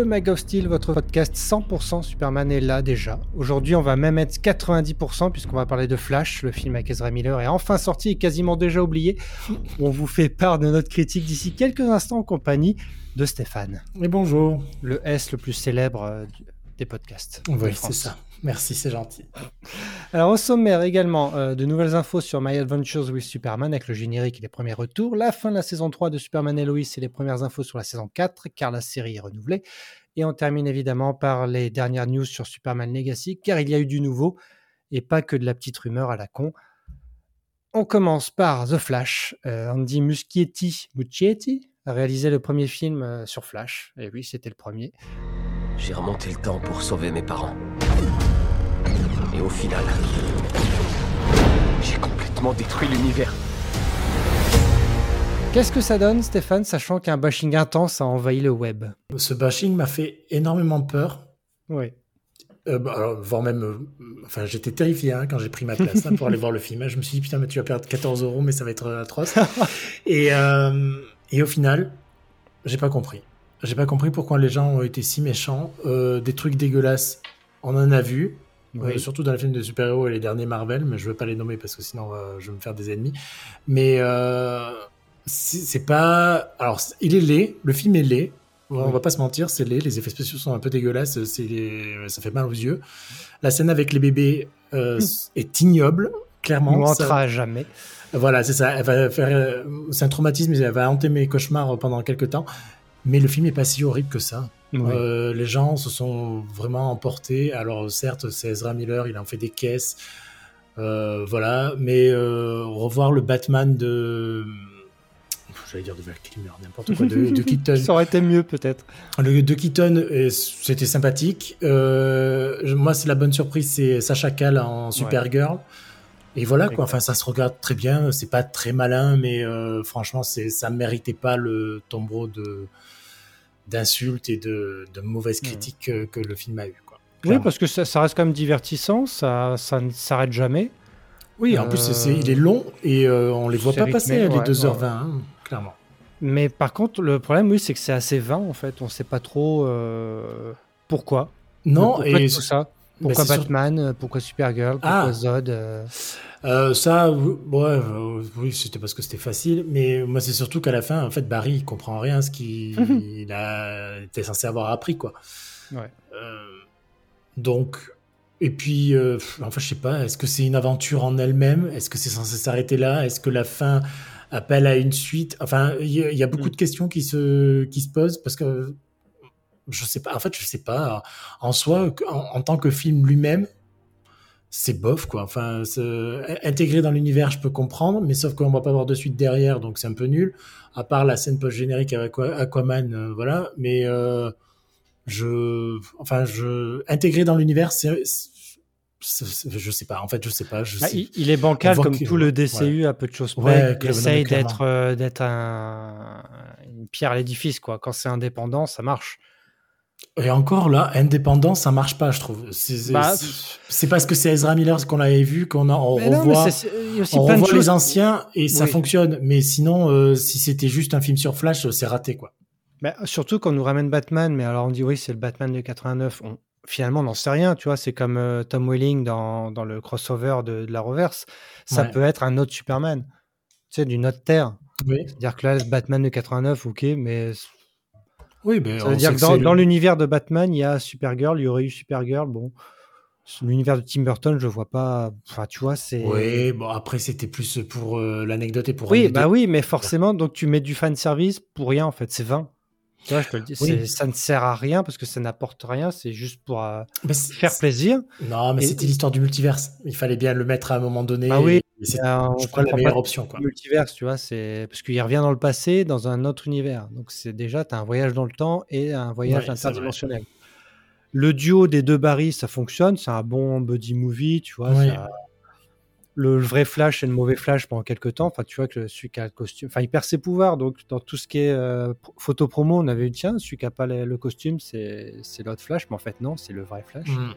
Le Mag of Steel, votre podcast 100% Superman est là déjà. Aujourd'hui, on va même être 90% puisqu'on va parler de Flash, le film avec Ezra Miller est enfin sorti et quasiment déjà oublié. On vous fait part de notre critique d'ici quelques instants en compagnie de Stéphane. Et bonjour. Le S le plus célèbre euh, des podcasts. Oui, c'est ça. Merci, c'est gentil. Alors au sommaire également, euh, de nouvelles infos sur My Adventures with Superman avec le générique et les premiers retours, la fin de la saison 3 de Superman et Lois et les premières infos sur la saison 4 car la série est renouvelée. Et on termine évidemment par les dernières news sur Superman Legacy car il y a eu du nouveau et pas que de la petite rumeur à la con. On commence par The Flash. Euh, Andy Muschietti, Muschietti a réalisé le premier film euh, sur Flash. Et oui, c'était le premier. J'ai remonté le temps pour sauver mes parents. Et au final, j'ai complètement détruit l'univers. Qu'est-ce que ça donne, Stéphane, sachant qu'un bashing intense a envahi le web? Ce bashing m'a fait énormément peur. Oui. Euh, bah, alors, voire même, euh, enfin, j'étais terrifié hein, quand j'ai pris ma place hein, pour aller voir le film. Je me suis dit putain, mais tu vas perdre 14 euros, mais ça va être euh, atroce. et, euh, et au final, j'ai pas compris. J'ai pas compris pourquoi les gens ont été si méchants. Euh, des trucs dégueulasses, on en a vu. Oui. Euh, surtout dans les films de super-héros et les derniers Marvel, mais je veux pas les nommer parce que sinon euh, je vais me faire des ennemis. Mais c'est pas. Alors, il est laid, le film est laid. On Oui. va pas se mentir, c'est laid. Les effets spéciaux sont un peu dégueulasses, ça fait mal aux yeux. La scène avec les bébés euh, est ignoble, clairement. On Ça- à jamais. voilà, c'est ça. Elle va faire. C'est un traumatisme, elle va hanter mes cauchemars pendant quelques temps. Mais le film est pas si horrible que ça. Oui. Euh, les gens se sont vraiment emportés. Alors certes, c'est Ezra Miller, il en fait des caisses, Euh, voilà. Mais euh, revoir le Batman de, j'allais dire de Val Kilmer, n'importe quoi, de, de Keaton. Ça aurait été mieux peut-être. Le de Keaton, c'était sympathique. Moi, c'est la bonne surprise, c'est Sacha Cal en Supergirl. Et voilà quoi. Enfin, ça se regarde très bien. C'est pas très malin, mais euh, franchement, c'est ça méritait pas le tombeau de d'insultes et de, de mauvaises critiques que, que le film a eu. Quoi. Oui, parce que ça, ça reste quand même divertissant, ça, ça ne s'arrête jamais. Oui, en Euh, plus, c'est- il est long et euh, on les voit pas rythmé, passer les ouais, 2h20, ouais. hein, clairement. Mais par contre, le problème, oui, c'est que c'est assez vain en fait. On sait pas trop euh, pourquoi. Non, et tout ça. Bah, Pourquoi c'est sur- Batman euh, Pourquoi Supergirl Pourquoi Ah. Zod euh, Euh, ça, ouais, oui, c'était parce que c'était facile, mais moi c'est surtout qu'à la fin, en fait, Barry il comprend rien à ce qu'il était censé avoir appris, quoi. Ouais. Donc, et puis, euh, enfin, je sais pas, est-ce que c'est une aventure en elle-même? Est-ce que c'est censé s'arrêter là? Est-ce que la fin appelle à une suite? Enfin, il y, y a beaucoup Mm. de questions qui se qui se posent parce que je sais pas. En fait, je sais pas. En soi, en, en tant que film lui-même, c'est bof quoi. Enfin, intégré dans l'univers, je peux comprendre, mais sauf qu'on va pas avoir de suite derrière, donc c'est un peu nul. À part la scène post générique avec Aqua- Aquaman, euh, voilà. Mais euh, je, enfin, je intégré dans l'univers, c'est, je sais pas. En fait, je sais pas. Je bah, sais- il, il est bancal comme tout le DCU à peu de choses Ouais, près. il essaye d'être euh, d'être un, une pierre à l'édifice quoi. Quand c'est indépendant, ça marche. Et encore là, indépendant, ça marche pas, je trouve. C'est, Bah, parce que c'est Ezra Miller qu'on l'avait vu qu'on a, on non, revoit. c'est- c'est- il y a aussi on plein de revoit choses. les anciens et ça Oui. fonctionne. Mais sinon, euh, si c'était juste un film sur Flash, c'est raté, quoi. Bah, surtout quand on nous ramène Batman, mais alors on dit oui, c'est le Batman de 89. On, finalement, on n'en sait rien, tu vois. C'est comme euh, Tom Welling dans, dans le crossover de, de la Reverse. Ça Ouais. peut être un autre Superman, tu sais, d'une autre terre. Oui. C'est-à-dire que là, le Batman de 89, ok, mais Oui, ben, ça veut dire que dans, l'univers de Batman, il y a Supergirl, il y aurait eu Supergirl. Bon, l'univers de Tim Burton, je vois pas. Enfin, tu vois, c'est. Oui, bon, après, c'était plus pour euh, l'anecdote et pour Oui, bah oui, mais forcément, donc tu mets du fan service pour rien, en fait, c'est vain. Tu vois, je te le dis, Oui. c'est- ça ne sert à rien parce que ça n'apporte rien, c'est juste pour euh, Bah, faire plaisir. Non, mais Et- c'était l'histoire du multiverse. Il fallait bien le mettre à un moment donné. Ah oui, c'est, on je crois, la meilleure option, quoi. multiverse, tu vois, c'est parce qu'il revient dans le passé, dans un autre univers. Donc c'est déjà, tu as un voyage dans le temps et un voyage Ouais, interdimensionnel. Le duo des deux Barry, ça fonctionne, c'est un bon buddy movie, tu vois. Oui. ça- Le, vrai Flash et le mauvais Flash pendant quelques temps. Enfin, tu vois que celui qui a le costume, enfin, il perd ses pouvoirs. Donc, dans tout ce qui est euh, photo promo, on avait eu tiens, celui qui a pas le, costume, c'est c'est l'autre Flash, mais en fait non, c'est le vrai Flash. Mm.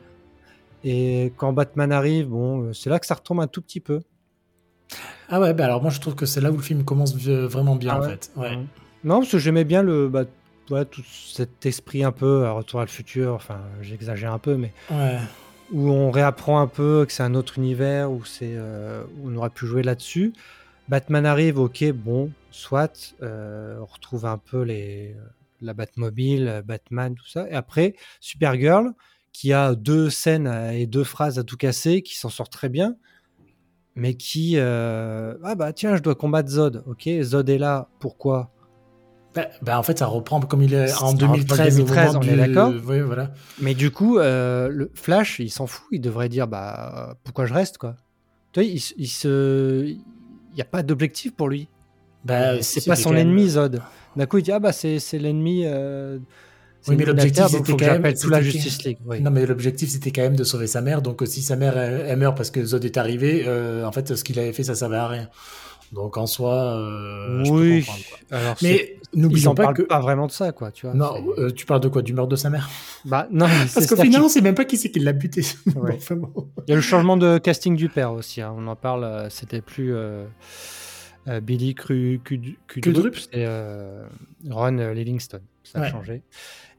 Et quand Batman arrive, bon, euh, c'est là que ça retombe un tout petit peu. Ah ouais, bah alors moi, je trouve que c'est là où le film commence euh, vraiment bien, Ah en fait. Ouais. Non, parce que j'aimais bien le. Bah, ouais, tout cet esprit un peu retour à le futur. Enfin, j'exagère un peu, mais Ouais. où on réapprend un peu que c'est un autre univers, où, c'est, euh, où on aurait pu jouer là-dessus. Batman arrive, ok, bon, soit, euh, on retrouve un peu les, la Batmobile, euh, Batman, tout ça. Et après, Supergirl, qui a deux scènes euh, et deux phrases à tout casser, qui s'en sort très bien, mais qui, euh, ah bah tiens, je dois combattre Zod, ok, Zod est là, pourquoi? Bah, bah, en fait, ça reprend comme il est en C'est 2013. au 2013, moment on est d'accord? Oui, voilà. Mais du coup, euh, le Flash, il s'en fout. Il devrait dire, bah, euh, pourquoi je reste, quoi? Tu vois, il, se, il n'y a pas d'objectif pour lui. Bah, c'est si, pas son même- ennemi, Zod. D'un coup, il dit, ah bah, c'est l'ennemi. Euh, Oui, mais l'objectif, c'était quand même- toute la Justice League. Oui. Non, mais l'objectif, c'était quand même de sauver sa mère. Donc, euh, si sa mère, elle, elle meurt parce que Zod est arrivé, euh, en fait, ce qu'il avait fait, ça servait à rien. Donc, en soi, euh, je peux oui. comprendre, quoi. Alors, Mais ils n'oublions pas parlent que. pas vraiment de ça, quoi. Tu vois. Non, euh, tu parles de quoi? Du meurtre de sa mère? Bah, non, Parce qu'au final, qui- on sait même pas qui c'est qui l'a buté. Ouais. Enfin, bon. Il y a le changement de casting du père aussi. hein. On en parle. C'était plus euh, euh, Billy Cru, Cud- Cudrup, euh, Ron Livingston. Ça a Ouais. changé.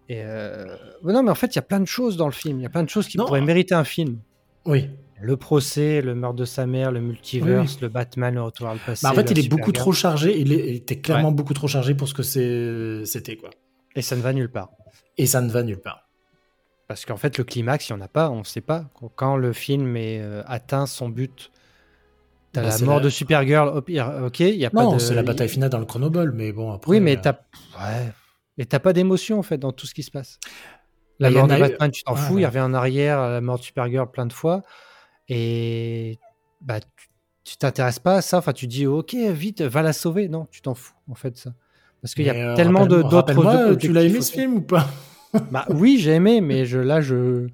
Et euh, non, mais en fait, il y a plein de choses dans le film. Il y a plein de choses qui Non. pourraient mériter un film. Oui. Le procès, le meurtre de sa mère, le multiverse, le Batman, le retour à le passé. Bah, en fait, il est beaucoup trop chargé. Il, est- il était clairement beaucoup trop chargé pour ce que c'était, quoi. Et ça ne va nulle part. Et ça ne va nulle part. Parce qu'en fait, le climax, il n'y en a pas, on ne sait pas. Quand le film est, euh, atteint son but, t'as Bah, la mort la- de Supergirl, ok, il n'y a pas Non, de... c'est la bataille finale dans le chronoball, mais bon, après. Oui, mais euh, t'as ouais. Et t'as pas d'émotion, en fait, dans tout ce qui se passe. Bah, La en mort de eu- Batman, tu t'en Ouais, fous, ouais. il revient en arrière, la mort de Supergirl plein de fois, et bah, tu- t'intéresses pas à ça, enfin, tu dis, ok, vite, va la sauver. Non, tu t'en fous, en fait, ça. Parce qu'il y a euh, tellement d'autres Tu l'as aimé ce film ou pas? Bah oui, j'ai aimé, mais je, là, je...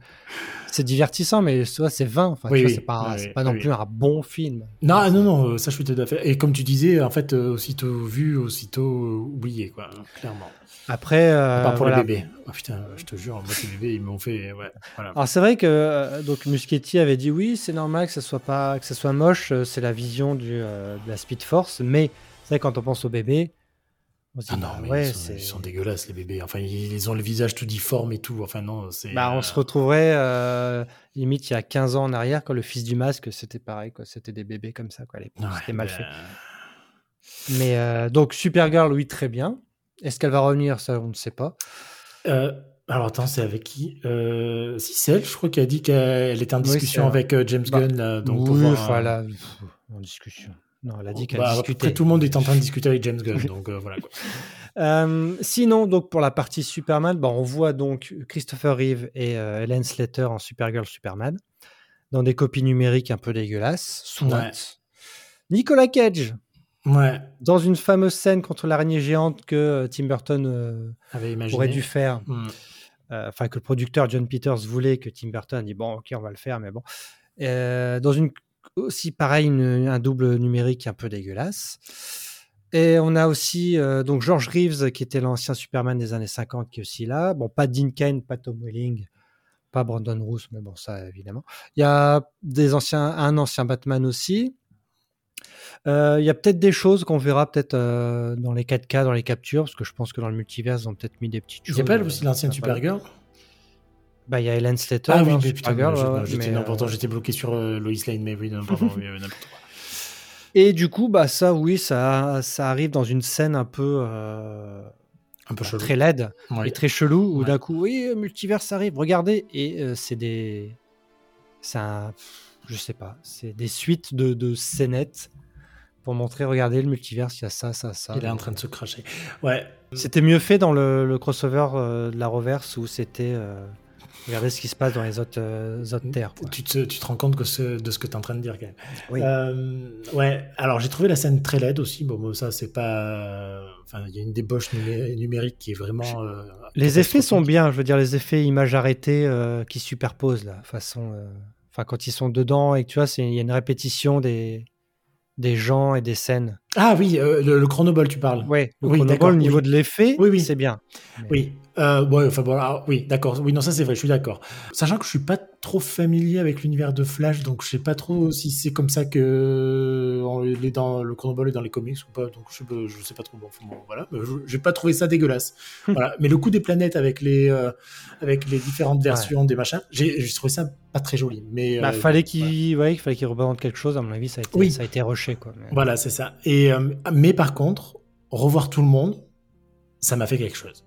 c'est divertissant, mais tu vois, c'est 20. Enfin, Oui, c'est pas, oui, non plus un bon film. Non, non, non, euh, ça je suis tout à fait. Et comme tu disais, en fait, euh, aussitôt vu, aussitôt euh, oublié, quoi, clairement. Après, euh, Pas pour voilà. les bébés. Oh putain, je te jure, moi, ces bébés, ils m'ont fait. Ouais, voilà. Alors c'est vrai que donc Muschietti avait dit oui, c'est normal que ça soit pas, que ça soit moche, c'est la vision du, euh, de la Speed Force, mais c'est vrai quand on pense aux bébés, on se dit Ah non, bah, mais ouais, ils, sont, c'est- ils sont dégueulasses, les bébés. Enfin, ils, ont le visage tout difforme et tout. Enfin, non, c'est. bah, on euh, se retrouverait euh, limite il y a 15 ans en arrière quand le fils du masque c'était pareil quoi, c'était des bébés comme ça quoi, ouais, c'était mal ben, fait. Mais euh, donc Supergirl oui très bien. Est-ce qu'elle va revenir? Ça on ne sait pas. euh, alors attends, c'est avec qui? Euh, Si, c'est elle, je crois qu'elle a dit qu'elle était en discussion avec euh, James bah, Gunn. là, donc pour oui, voir, enfin euh, là, pff, en discussion. Non, elle a dit qu'elle bah, discutait. Après, tout le monde est en train de discuter avec James Gunn, donc euh, voilà. Quoi. Euh, sinon, donc pour la partie Superman, bon, on voit donc Christopher Reeve et euh, Helen Slater en Supergirl Superman dans des copies numériques un peu dégueulasses. Soit. Ouais. Nicolas Cage Ouais, dans une fameuse scène contre l'araignée géante que euh, Tim Burton avait imaginé. aurait dû faire, euh, enfin que le producteur John Peters voulait que Tim Burton dit bon ok on va le faire mais bon dans une aussi pareil une- un double numérique un peu dégueulasse et on a aussi euh, donc George Reeves qui était l'ancien Superman des années 50 qui est aussi là bon pas Dean Cain pas Tom Welling pas Brandon Roos mais bon ça évidemment il y a des anciens un ancien Batman aussi Euh, il y a peut-être des choses qu'on verra peut-être euh, dans les 4K, dans les captures, parce que je pense que dans le multiverse, ils ont peut-être mis des petites Il choses. y a pas aussi l'ancienne. Supergirl Bah, il y a Helen Slater Ah oui, dans mais putain, j'étais euh, j'étais bloqué sur euh, Lois Lane, mais oui, euh, n'importe quoi. Et du coup, bah ça, oui, ça, ça arrive dans une scène un peu euh, Un peu bah, très laide Ouais. et très chelou, où Ouais. d'un coup, oui, multiverse arrive, regardez, et euh, c'est des, c'est un, je sais pas, c'est des suites de, de scénettes pour montrer, regardez, le multiverse, il y a ça, ça, ça. Il est en train de se cracher. Ouais. C'était mieux fait dans le, le crossover euh, de la reverse où c'était, regardez ce qui se passe dans les autres, euh, autres terres. Tu te, tu te rends compte que ce- de ce que tu es en train de dire quand même. Oui. Euh, ouais, alors j'ai trouvé la scène très laide aussi. Bon, ça, c'est pas. Enfin, il y a une débauche numé- numérique qui est vraiment. euh, Les effets sont bien, je veux dire, les effets images arrêtées euh, qui superposent, là, façon. Enfin, quand ils sont dedans et que tu vois, il y a une répétition des, des gens et des scènes. Ah oui, euh, le, le chronoball, tu parles. Ouais, le Oui, chronoball, au niveau oui. de l'effet, Oui, oui. c'est bien. Mais- Oui, euh, ouais, enfin bon, alors, oui, d'accord. Oui, non, ça c'est vrai, je suis d'accord. Sachant que je suis pas trop familier avec l'univers de Flash, donc je sais pas trop si c'est comme ça que on est dans le chronoball est dans les comics ou pas. Donc je, je sais pas trop. Bon, enfin, bon, voilà, j'ai pas trouvé ça dégueulasse. voilà. Mais le coup des planètes avec les euh, avec les différentes versions des machins, j'ai trouvé ça pas très joli. Mais Bah, euh, fallait qu'il ouais, fallait qu'il représente quelque chose, à mon avis, ça a été, Oui. ça a été rushé. Quoi. Mais- Voilà, c'est ça. Et mais par contre, revoir tout le monde, ça m'a fait quelque chose.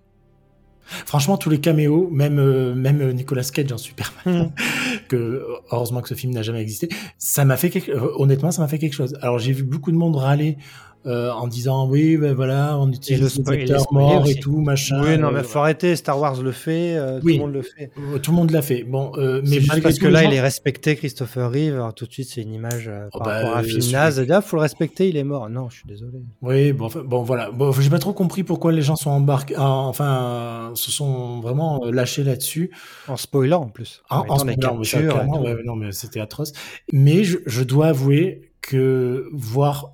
Franchement, tous les caméos, même euh, même Nicolas Cage en Superman, que heureusement que ce film n'a jamais existé, ça m'a fait quelque... euh, honnêtement, ça m'a fait quelque chose. Alors j'ai vu beaucoup de monde râler euh, en disant oui, ben voilà, on utilise les acteurs morts et tout, machin. Oui, non, mais euh, faut arrêter. Star Wars le fait, euh, tout le monde le fait. euh, Tout le monde l'a fait. Bon, euh, mais Mais malgré parce que là, gens- il est respecté, Christopher Reeve. Alors tout de suite, c'est une image euh, Oh, par bah, rapport à un film naze. Et là, faut le respecter, il est mort. Non, je suis désolé. Oui, bon, enfin, bon voilà. Bon, j'ai pas trop compris pourquoi les gens sont embarqués, enfin, se sont vraiment lâchés là-dessus. En spoilant en plus. En, en mais ça, tout. ouais, non, mais c'était atroce. Mais je, je dois avouer que voir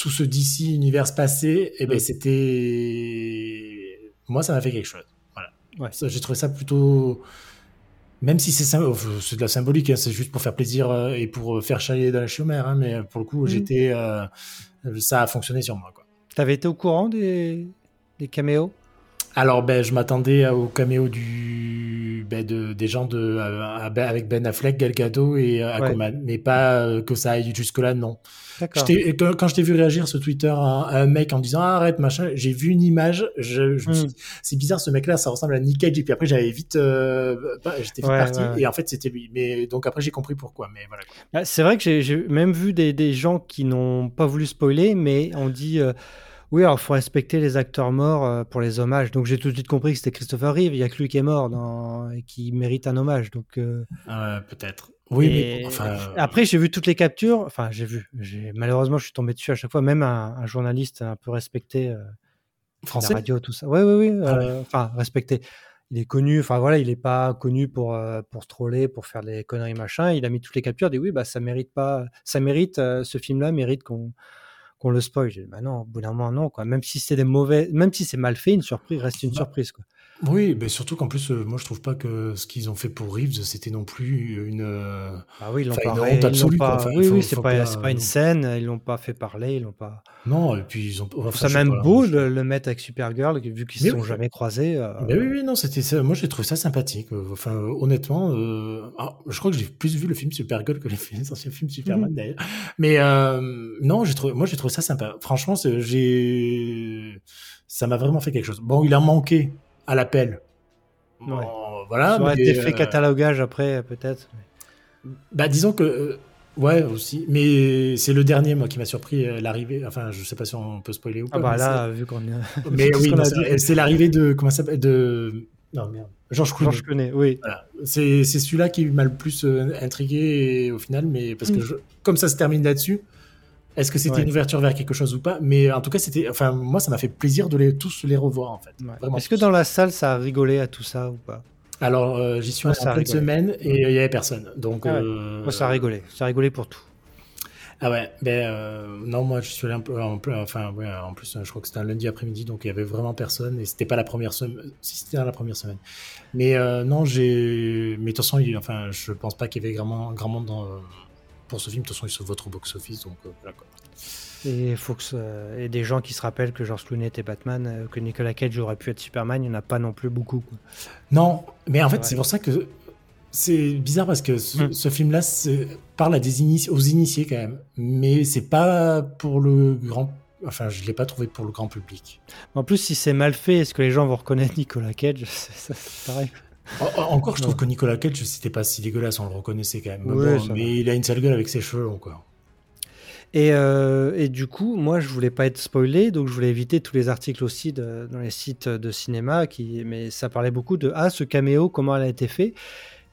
tout ce DC univers passé, eh ben, Mm. c'était, moi, ça m'a fait quelque chose. Voilà. Ouais. J'ai trouvé ça plutôt, même si c'est enfin, c'est de la symbolique, hein, c'est juste pour faire plaisir euh, et pour euh, faire chialer dans la chômère, hein, mais pour le coup, Mm. j'étais, euh, ça a fonctionné sur moi, quoi. T'avais été au courant des, des caméos? Alors, ben, je m'attendais au caméo du, ben, de, des gens de, à- à- avec Ben Affleck, Gal Gadot et euh, Aquaman, mais pas euh, que ça aille jusque-là, non. D'accord. Je quand, quand je t'ai vu réagir sur Twitter à, à un mec en disant ah, arrête machin, j'ai vu une image, je, je me suis Hmm. dit, c'est bizarre ce mec-là, ça ressemble à Nick Cage et puis après j'avais vite, euh, bah, j'étais vite Ouais, parti ouais, ouais. et en fait c'était lui. Mais donc après j'ai compris pourquoi, mais voilà. Bah, c'est vrai que j'ai- j'ai même vu des, des gens qui n'ont pas voulu spoiler, mais on dit euh, oui, alors faut respecter les acteurs morts euh, pour les hommages. Donc j'ai tout de suite compris que c'était Christopher Reeve. Il y a que lui qui est mort dans... et qui mérite un hommage. Donc euh, Euh, Peut-être. Oui, et mais enfin. euh, après j'ai vu toutes les captures. Enfin j'ai vu. Malheureusement je suis tombé dessus à chaque fois. Même un, un journaliste un peu respecté, français. la radio, tout ça. Oui. Ah euh, Enfin respecté. Il est connu. Enfin voilà, il est pas connu pour pour troller, pour faire des conneries machin. Il a mis toutes les captures. Il dit oui, bah ça mérite pas. Ça mérite. ce film-là mérite qu'on qu'on le spoil. J'ai dit, bah non, au bout d'un moment, non, quoi. Même si c'est des mauvais, même si c'est mal fait, une surprise reste une Bah, surprise, quoi. Oui, mais surtout qu'en plus, euh, moi je trouve pas que ce qu'ils ont fait pour Reeves, c'était non plus une. euh, Ah oui, ils l'ont pas, une honte ils l'ont absolue, pas- quoi. Enfin, oui, faut- oui, c'est pas, pas- pas une scène. Ils l'ont pas fait parler, ils l'ont pas. Non, et puis ils ont. Enfin, ça même pas, beau de le mettre avec Supergirl, vu qu'ils se sont oui. jamais croisés. euh, Mais oui, oui, non, c'était ça. Moi, j'ai trouvé ça sympathique. Euh, Enfin, euh, honnêtement, euh, ah, je crois que j'ai plus vu le film Supergirl que les, anciens films Superman Mhm. d'ailleurs. Mais euh, non, j'ai trouvé, moi, j'ai trouvé ça sympa. Franchement, j'ai, ça m'a vraiment fait quelque chose. Bon, il a manqué à l'appel. Bon, Ouais. voilà. ça aurait été fait euh, catalogage après, peut-être. bah, disons que, euh, ouais, aussi. Mais c'est le dernier, moi, qui m'a surpris euh, l'arrivée. Enfin, je sais pas si on peut spoiler ou pas. Ah bah mais là, vu qu'on est. c'est- mais oui, c'est l'arrivée de comment ça s'appelle de non merde Georges Clooney. Georges Clooney, oui. Voilà. C'est c'est celui-là qui m'a le plus intrigué et, au final, mais parce que Mm. je- comme ça se termine là-dessus, est-ce que c'était Ouais. une ouverture vers quelque chose ou pas? Mais en tout cas, c'était, enfin, moi, ça m'a fait plaisir de les tous les revoir en fait. Ouais. Est-ce que dans la salle, ça a rigolé à tout ça ou pas? Alors, euh, j'y suis allé en pleine semaine et il y avait personne. Donc, Ah ouais. euh, Moi, ça a rigolé. Ça a rigolé pour tout. Ah ouais, ben euh, non, moi je suis allé un peu, en enfin ouais, en plus je crois que c'était un lundi après-midi, donc il y avait vraiment personne et c'était pas la première semaine, si c'était la première semaine. Mais euh, non, j'ai, mais de toute façon, il- enfin, je pense pas qu'il y avait grand monde dans, pour ce film. De toute façon, il se vote au box-office, donc euh, voilà quoi. Et, Fox, euh, et des gens qui se rappellent que George Clooney était Batman, euh, que Nicolas Cage aurait pu être Superman, il n'y en a pas non plus beaucoup. quoi. Non, mais en fait, Ouais. c'est pour ça que c'est bizarre parce que ce, Mm. ce film-là parle à des inici- aux initiés quand même, mais c'est pas pour le grand, enfin, je l'ai pas trouvé pour le grand public. En plus, si c'est mal fait, est-ce que les gens vont reconnaître Nicolas Cage? C'est pareil. En- en- Encore, je trouve que Nicolas Cage, c'était pas si dégueulasse, on le reconnaissait quand même. Mais, bon, il a une sale gueule avec ses cheveux longs, quoi. Et, euh, et du coup, moi, je voulais pas être spoilé, donc je voulais éviter tous les articles aussi de- dans les sites de cinéma. Qui, mais ça parlait beaucoup de ah ce caméo, comment elle a été fait.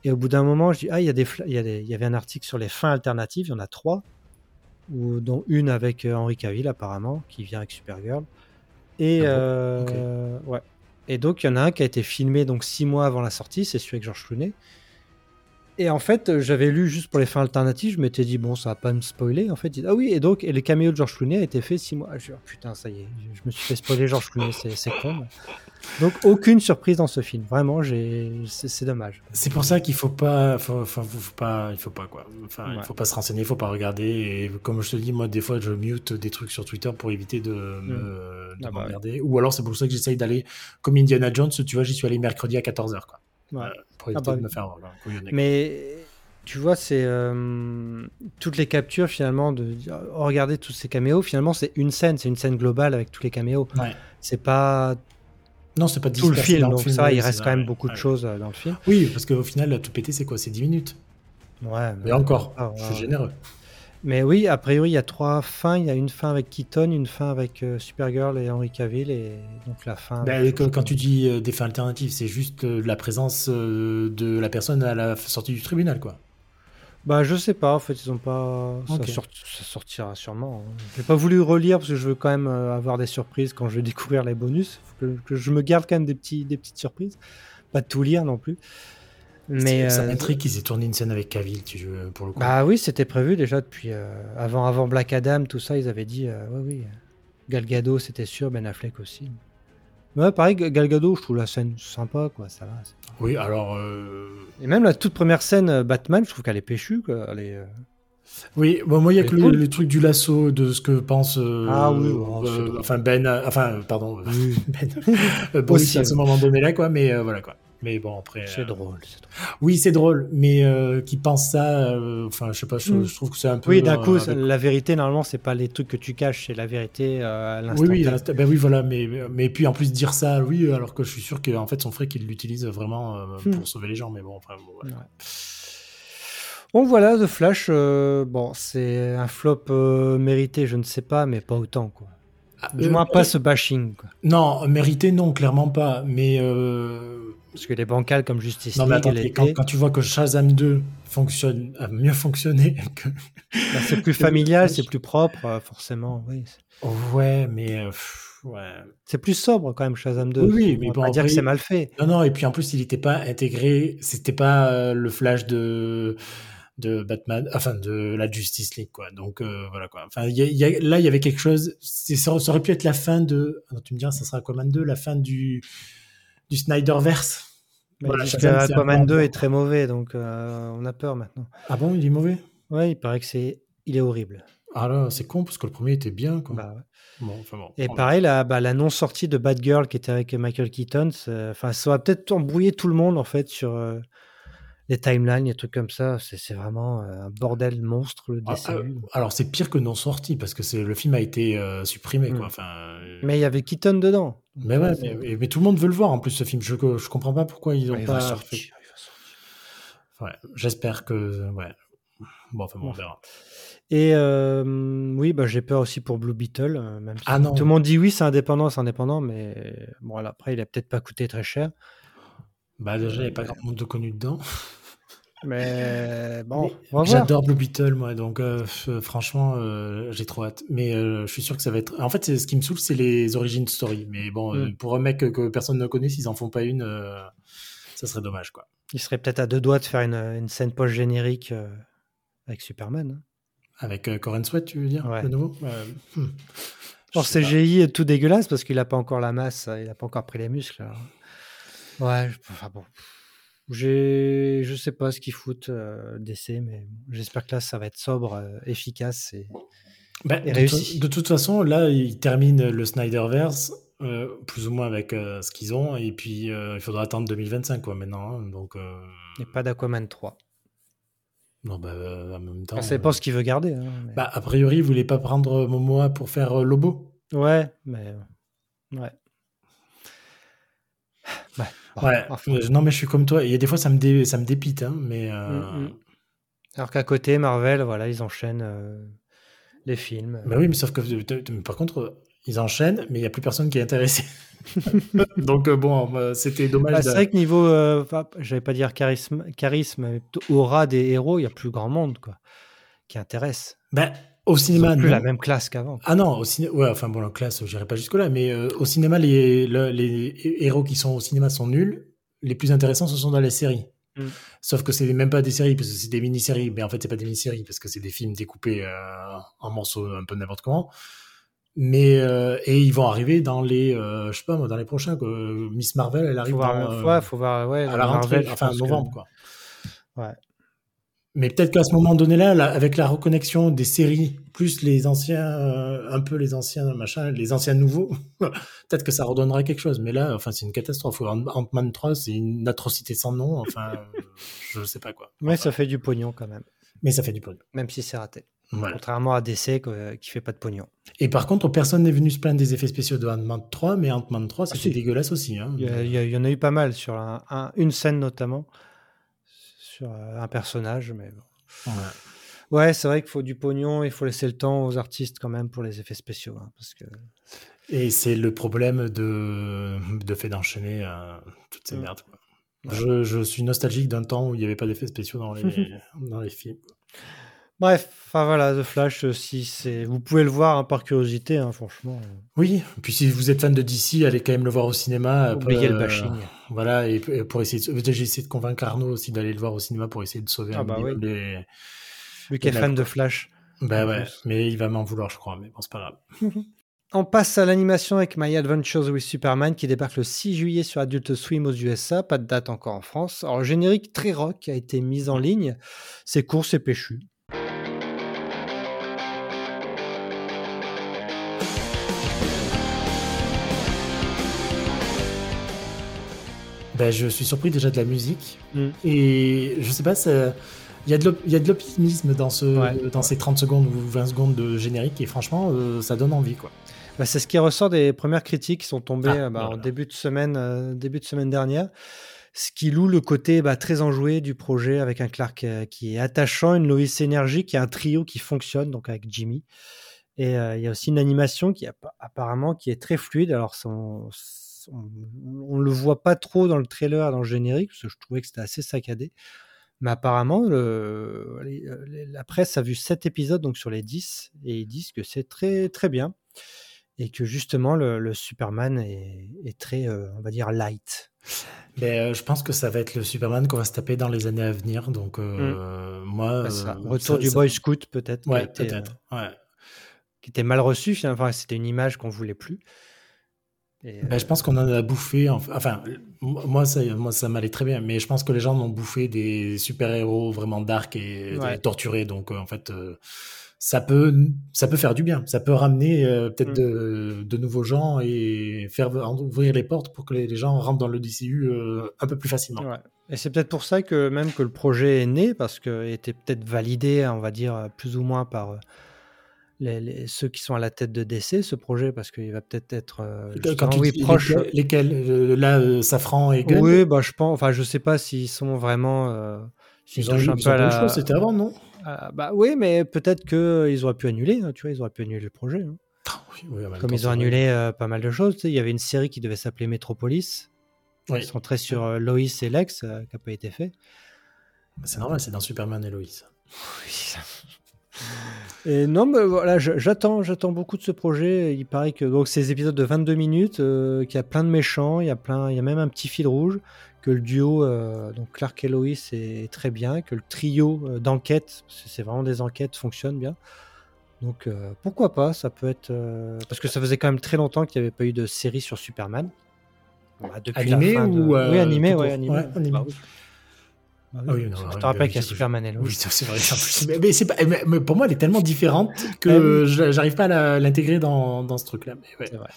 Et au bout d'un moment, je dis ah il y a des, fla- il y, a des- il y avait un article sur les fins alternatives, il y en a trois, ou dont une avec euh, Henry Cavill apparemment, qui vient avec Supergirl. Et Ah bon? euh, ouais. Et donc il y en a un qui a été filmé donc six mois avant la sortie, c'est celui avec George Clooney. Et en fait, euh, j'avais lu juste pour les fins alternatives, je m'étais dit, bon, ça va pas me spoiler. En fait, ah oui, et donc, et le caméo de George Clooney a été fait six mois. Je oh, putain, ça y est, je me suis fait spoiler George Clooney, c'est con. mais- Donc, aucune surprise dans ce film. Vraiment, j'ai, c'est dommage. C'est pour ça qu'il faut pas, faut, faut, faut- faut pas, il faut pas quoi. Enfin, il faut pas se renseigner, il faut pas regarder. Et comme je te dis, moi, des fois, je mute des trucs sur Twitter pour éviter de me de Ah bah m'emmerder. Ou alors, c'est pour ça que j'essaye d'aller comme Indiana Jones. Tu vois, j'y suis allé mercredi à 14h quoi. Ouais. Euh, pour éviter Ah bah de me oui. faire couillonner. Mais tu vois, c'est euh, toutes les captures finalement de oh, regardez tous ces caméos. Finalement, c'est une scène, c'est une scène globale avec tous les caméos. Ouais. C'est pas Non, c'est pas tout le film, dans donc ça, il reste quand même beaucoup de Ouais. choses euh, dans le film. Oui, parce qu'au final, tout pété, c'est quoi C'est 10 minutes. Ouais. Et encore, Ah, je ouais. suis généreux. Mais oui, a priori, il y a trois fins. Il y a une fin avec Keaton, une fin avec euh, Supergirl et Henry Cavill, et donc la fin. Ben, avec- quand, quand tu dis euh, des fins alternatives, c'est juste euh, la présence euh, de la personne à la sortie du tribunal, quoi. Bah, je sais pas. En fait, ils ont pas. Ça, Ok. sort- ça sortira sûrement. hein. J'ai pas voulu relire parce que je veux quand même avoir des surprises quand je vais découvrir les bonus. Faut que, que je me garde quand même des petits, des petites surprises. Pas de tout lire non plus. Mais ça euh, m'intrigue qu'ils aient tourné une scène avec Cavill, tu veux, pour le coup. Bah oui, c'était prévu déjà depuis euh, avant, avant Black Adam, tout ça, ils avaient dit, euh, oui, oui, Gal Gadot, c'était sûr, Ben Affleck aussi. Ouais, pareil, Gal Gadot, je trouve la scène sympa, quoi, ça va. Oui, alors. euh, Et même la toute première scène Batman, je trouve qu'elle est péchue, quoi. Elle est, Oui, bon, moi, il y a que le, le truc du lasso, de ce que pense. euh, Ah oui, bon, enfin, Ben. Enfin, pardon. ben. euh, Boris Aussi, à ce moment donné-là, quoi, mais voilà, quoi. Mais bon, après. c'est euh, drôle, c'est drôle. Oui, c'est drôle, mais euh, qui pense ça, euh, enfin, je sais pas, je, Mm. je trouve que c'est un peu. Oui, d'un euh, coup, avec- la vérité, normalement, c'est pas les trucs que tu caches, c'est la vérité euh, à l'instant. Oui, oui, T. ben oui, voilà, mais, mais puis en plus dire ça, oui, alors que je suis sûr qu'en fait son frère qu'il l'utilise vraiment euh, Hmm. pour sauver les gens, mais bon, enfin, bon, voilà. Ouais. Bon voilà, The Flash, euh, bon, c'est un flop euh, mérité, je ne sais pas, mais pas autant, quoi. Ah, Du euh, moins pas ce bashing, quoi. Non, mérité, non, clairement pas, mais. euh, Parce que les bancales comme Justice Non, mais League, attends, quand, quand tu vois que Shazam 2 fonctionne, a mieux fonctionné que. bah, c'est plus familial, c'est plus propre, euh, forcément, oui. Ouais, mais. euh, pff, ouais. C'est plus sobre quand même, Shazam 2. Oui, oui, On mais va bon, pas dire que après- c'est mal fait. Non, non, et puis en plus, il n'était pas intégré, c'était pas euh, le flash de de Batman, enfin de la Justice League, quoi. Donc euh, voilà, quoi. Enfin, il y a- il y a- là, il y avait quelque chose. Ça, ça aurait pu être la fin de. Attends, tu me diras, ça sera Aquaman 2, la fin du du Snyderverse. Voilà, ils disent que Shazam, c'est un Aquaman peu 2 un est très mauvais, donc euh, on a peur maintenant. Ah bon, il est mauvais? Ouais, il paraît que c'est, il est horrible. Ah là, c'est con parce que le premier était bien, quoi. Bah, ouais. Bon, enfin bon. Et pareil, la, bah, la non-sortie de Bad Girl qui était avec Michael Keaton, enfin, ça va peut-être embrouiller tout le monde en fait sur euh, les timelines, les trucs comme ça. C'est vraiment euh, un bordel monstre le Ah, ah, alors c'est pire que non sorti parce que c'est le film a été euh, supprimé, Mm. quoi. Enfin. euh, Mais il y avait Keaton dedans. Mais ouais, mais, mais- mais tout le monde veut le voir en plus ce film. Je, je comprends pas pourquoi ils ont il pas. va sortir. fait- il va sortir. Ouais, j'espère que. Ouais. Bon, enfin bon, on Ouais. verra. Et euh, oui, bah, j'ai peur aussi pour Blue Beetle. euh, Même si Ah non. Tout le monde dit oui, c'est indépendant, c'est indépendant, mais bon, voilà, après, il a peut-être pas coûté très cher. Bah, déjà, il n'y a pas grand monde de connu dedans. Mais bon, on va voir. J'adore Blue Beetle, moi, donc euh, f- franchement, euh, j'ai trop hâte. Mais euh, je suis sûr que ça va être. En fait, c'est- ce qui me saoule, c'est les origines story. Mais bon, Mm. euh, pour un mec que, que personne ne connaît, s'ils en font pas une, euh, ça serait dommage, quoi. Il serait peut-être à deux doigts de faire une, une scène post-générique euh, avec Superman. hein. Avec euh, Corin Sweat, tu veux dire, Ouais. de nouveau? Euh, hmm. CGI est tout dégueulasse parce qu'il a pas encore la masse, il a pas encore pris les muscles. alors. Ouais, je- enfin bon. J'ai, je sais pas ce qu'ils foutent euh, DC, mais j'espère que là ça va être sobre, euh, efficace et Bah, Et de, réussi. de toute façon, là, ils terminent le Snyderverse, euh, plus ou moins avec euh, ce qu'ils ont, et puis il faudra attendre 2025, quoi, maintenant. hein. donc, et pas d'Aquaman 3. non, bah, en même temps. C'est pas ce qu'il veut garder. hein, mais- Bah, a priori, ils voulaient pas prendre Momoa pour faire Lobo? Ouais, mais ouais. Ouais. Ouais, euh, non, mais je suis comme toi. Il y a des fois, ça me, dé- ça me dépite, hein, mais. euh, Mm, mm. Alors qu'à côté, Marvel, voilà, ils enchaînent euh, les films. Bah oui, mais sauf que euh, mais par contre, ils enchaînent, mais il n'y a plus personne qui est intéressé. Donc, euh, bon, euh, c'était dommage. Bah, de- c'est vrai que niveau, euh, j'allais pas dire charisme, charisme, aura des héros, il y a plus grand monde quoi, qui intéresse. Bah, au cinéma, plus non. la même classe qu'avant. Ah non, au cinéma, ouais, enfin bon, la classe, j'irai pas jusque-là, mais euh, au cinéma, les, le- les héros qui sont au cinéma sont nuls. Les plus intéressants, ce sont dans les séries. Mm. Sauf que c'est même pas des séries, parce que c'est des mini-séries. Mais en fait, c'est pas des mini-séries, parce que c'est des films découpés euh, en morceaux un peu n'importe comment. Mais euh, et ils vont arriver dans les, euh, je sais pas moi, dans les prochains. quoi. Miss Marvel, elle arrive Faut voir, dans, euh, ouais, faut voir, ouais, à la rentrée, Marvel, enfin que- novembre quoi. Ouais. Mais peut-être qu'à ce moment donné-là, là, avec la reconnexion des séries plus les anciens, euh, un peu les anciens machin, les anciens nouveaux, peut-être que ça redonnera quelque chose. Mais là, enfin, c'est une catastrophe. Ant- Ant-Man 3, c'est une atrocité sans nom. Enfin, euh, je sais pas quoi. Mais ça fait du pognon quand même, Mais ça fait du pognon. même si c'est raté. Voilà. Contrairement à DC quoi, qui fait pas de pognon. Et par contre, personne n'est venu se plaindre des effets spéciaux de Ant-Man 3, mais Ant-Man 3, c'était si. dégueulasse aussi. Hein. Il y, a- il y a- il y en a eu pas mal sur un- un- une scène notamment, sur euh, un personnage. Mais bon. Ouais. Ouais, c'est vrai qu'il faut du pognon, il faut laisser le temps aux artistes quand même pour les effets spéciaux. hein, parce que... Et c'est le problème de, de fait d'enchaîner euh, toutes ces Mm. merdes. quoi. Ouais. Je, je suis nostalgique d'un temps où il n'y avait pas d'effets spéciaux dans les, dans les films. Bref, enfin voilà, The Flash, euh, si c'est, vous pouvez le voir hein, par curiosité, hein, franchement. Oui, puis si vous êtes fan de DC, allez quand même le voir au cinéma. Oubliez le euh, bashing. Voilà, et, et pour essayer de, j'ai essayé de convaincre Arnaud aussi d'aller le voir au cinéma pour essayer de sauver Ah un bah oui. les... Lui qui est fan de Flash. Bah En ouais, plus. mais il va m'en vouloir, je crois, mais bon, c'est pas grave. On passe à l'animation avec My Adventures with Superman qui débarque le 6 juillet sur Adult Swim aux USA, pas de date encore en France. Alors, le générique très rock a été mis en ligne. C'est court, c'est péchu. Ben, je suis surpris déjà de la musique. Mm. Et je sais pas, il y a de l'optimisme dans, ce, Ouais. dans ces 30 secondes ou 20 secondes de générique. Et franchement, euh, ça donne envie. quoi. Bah, c'est ce qui ressort des premières critiques qui sont tombées Ah, euh, bah, en début de semaine, euh, début de semaine dernière. Ce qui loue le côté bah, très enjoué du projet avec un Clark euh, qui est attachant, une Lois énergique et un trio qui fonctionne, donc avec Jimmy. Et euh, il y a aussi une animation qui appa- apparemment qui est très fluide. Alors son- on, ne le voit pas trop dans le trailer, dans le générique, parce que je trouvais que c'était assez saccadé. Mais apparemment, le- les- les- la presse a vu 7 épisodes donc sur les 10 et ils disent que c'est très très bien et que justement le, le Superman est, est très, euh, on va dire, light. Ben, euh, je pense que ça va être le Superman qu'on va se taper dans les années à venir. Donc, euh, moi. Bah, ça. Retour ça- du ça- Boy Scout peut-être, Ouais, peut-être. Ouais. qui était mal reçu. finalement. Enfin, c'était une image qu'on voulait plus. Et, Ben, je pense qu'on en a bouffé. en- Enfin, moi, ça, moi, ça m'allait très bien. Mais je pense que les gens ont bouffé des super-héros vraiment dark et, Ouais. et torturés. Donc, euh, en fait, euh, ça, peut, ça peut faire du bien. Ça peut ramener euh, peut-être Mm. de, de nouveaux gens et faire ouvrir les portes pour que les, les gens rentrent dans le DCU euh, un peu plus facilement. Ouais. Et c'est peut-être pour ça que même que le projet est né, parce qu'il était peut-être validé, on va dire, plus ou moins par euh, les, les- ceux qui sont à la tête de DC, ce projet, parce qu'il va peut-être être, euh, Quand tu oui, dis proche. lesquels, lesquels, euh, là, euh, Safran et Gunn, Oui, bah, je pense, enfin, je sais pas s'ils sont vraiment. euh, ils ont, eu- un ils peu la- choix, c'était avant, non? bah oui, mais peut-être qu'ils auraient pu annuler, hein, tu vois, ils auraient pu annuler le projet. hein. Oui, oui, même Comme temps, ils ont annulé pas mal de choses, tu sais, il y avait une série qui devait s'appeler Metropolis, Oui. centrée sur euh, Lois et Lex, qui n'a pas été fait. C'est normal, c'est dans Superman et Lois. Et non, mais voilà, j'attends, j'attends beaucoup de ce projet. Il paraît que donc ces épisodes de 22 minutes, euh, qu'il y a plein de méchants, il y a plein, il y a même un petit fil rouge, que le duo euh, donc Clark et Lois est très bien, que le trio euh, d'enquête, c'est vraiment des enquêtes, fonctionne bien. Donc euh, pourquoi pas, ça peut être parce que ça faisait quand même très longtemps qu'il n'y avait pas eu de série sur Superman. Bah, depuis Animé la fin de- ou, euh, oui animé, ouais, animé. Ouais, animé. Bah oui. Ah oui, non, je te rappelle qu'il y a Superman et. Oui, c'est vrai. Mais, mais pas, mais- mais pour moi, elle est tellement différente que je- j'arrive pas à l'intégrer dans, dans ce truc-là. Mais ouais. C'est vrai.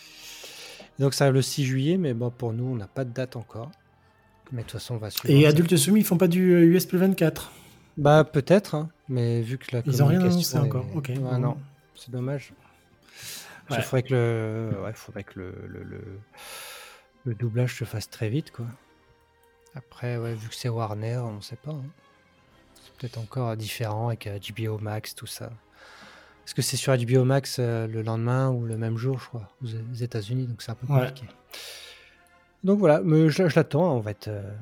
Donc ça arrive le 6 juillet, mais bon, pour nous, on n'a pas de date encore. Mais de toute façon, on va suivre. Et. Adultes Soumis, ils font pas du euh, US plus 24. Bah peut-être, hein, mais vu que la Ils ont rien annoncé encore, est- ok. Ouais, non, c'est dommage. Il Ouais. faudrait que le, ouais, faudrait que le, le, le- le doublage se fasse très vite, quoi. Après, ouais, vu que c'est Warner, on sait pas. hein. C'est peut-être encore différent avec euh, HBO Max, tout ça. Est-ce que c'est sur HBO Max euh, le lendemain ou le même jour, je crois, aux États-Unis, donc c'est un peu Ouais. compliqué. Donc voilà, mais je, je l'attends, on va être. euh,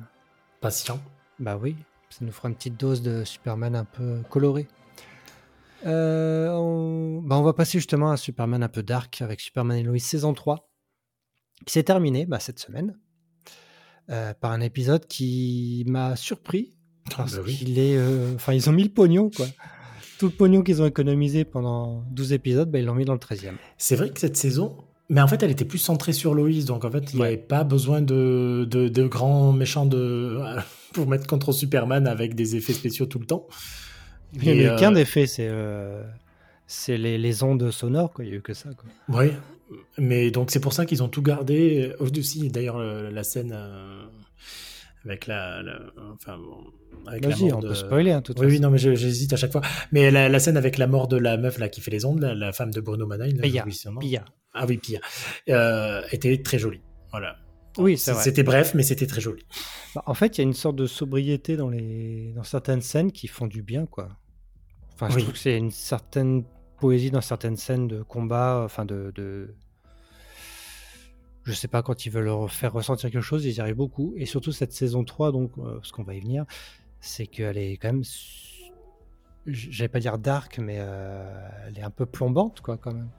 Patient. bah oui, ça nous fera une petite dose de Superman un peu coloré. Euh, on... bah, on va passer justement à Superman un peu dark avec Superman et Lois saison 3 qui s'est terminé bah, cette semaine. Euh, par un épisode qui m'a surpris. Parce bah oui. qu'il est. euh, Enfin, ils ont mis le pognon, quoi. Tout le pognon qu'ils ont économisé pendant 12 épisodes, bah, ils l'ont mis dans le 13e. C'est vrai que cette saison, mais en fait, elle était plus centrée sur Loïs, donc en fait, il n'y avait pas besoin de, de, de grands méchants de, pour mettre contre Superman avec des effets spéciaux tout le temps. Il n'y a eu euh, qu'un d'effet, c'est euh, c'est les, les ondes sonores, quoi. Il n'y a eu que ça, quoi. Oui, mais donc c'est pour ça qu'ils ont tout gardé. Aussi, d'ailleurs, euh, la scène euh, avec la, la- enfin, bon, avec la mort on de- peut spoiler, hein, de toute Oui, oui, non, mais j'hésite à chaque fois. Mais la, la scène avec la mort de la meuf là qui fait les ondes, la, la femme de Bruno Manaï, Pia. Pia. Ah oui, Pia, euh, était très jolie. Voilà. Oui. C'était bref, mais c'était très joli. Bah, en fait, il y a une sorte de sobriété dans, les... dans certaines scènes qui font du bien, quoi. Enfin, je Oui. trouve que c'est une certaine poésie dans certaines scènes de combat, enfin de, de... Je sais pas, quand ils veulent leur faire ressentir quelque chose, ils y arrivent beaucoup. Et surtout cette saison 3, donc, euh, parce qu'on va y venir, c'est qu'elle est quand même... J'allais pas dire dark, mais euh, elle est un peu plombante, quoi, quand même.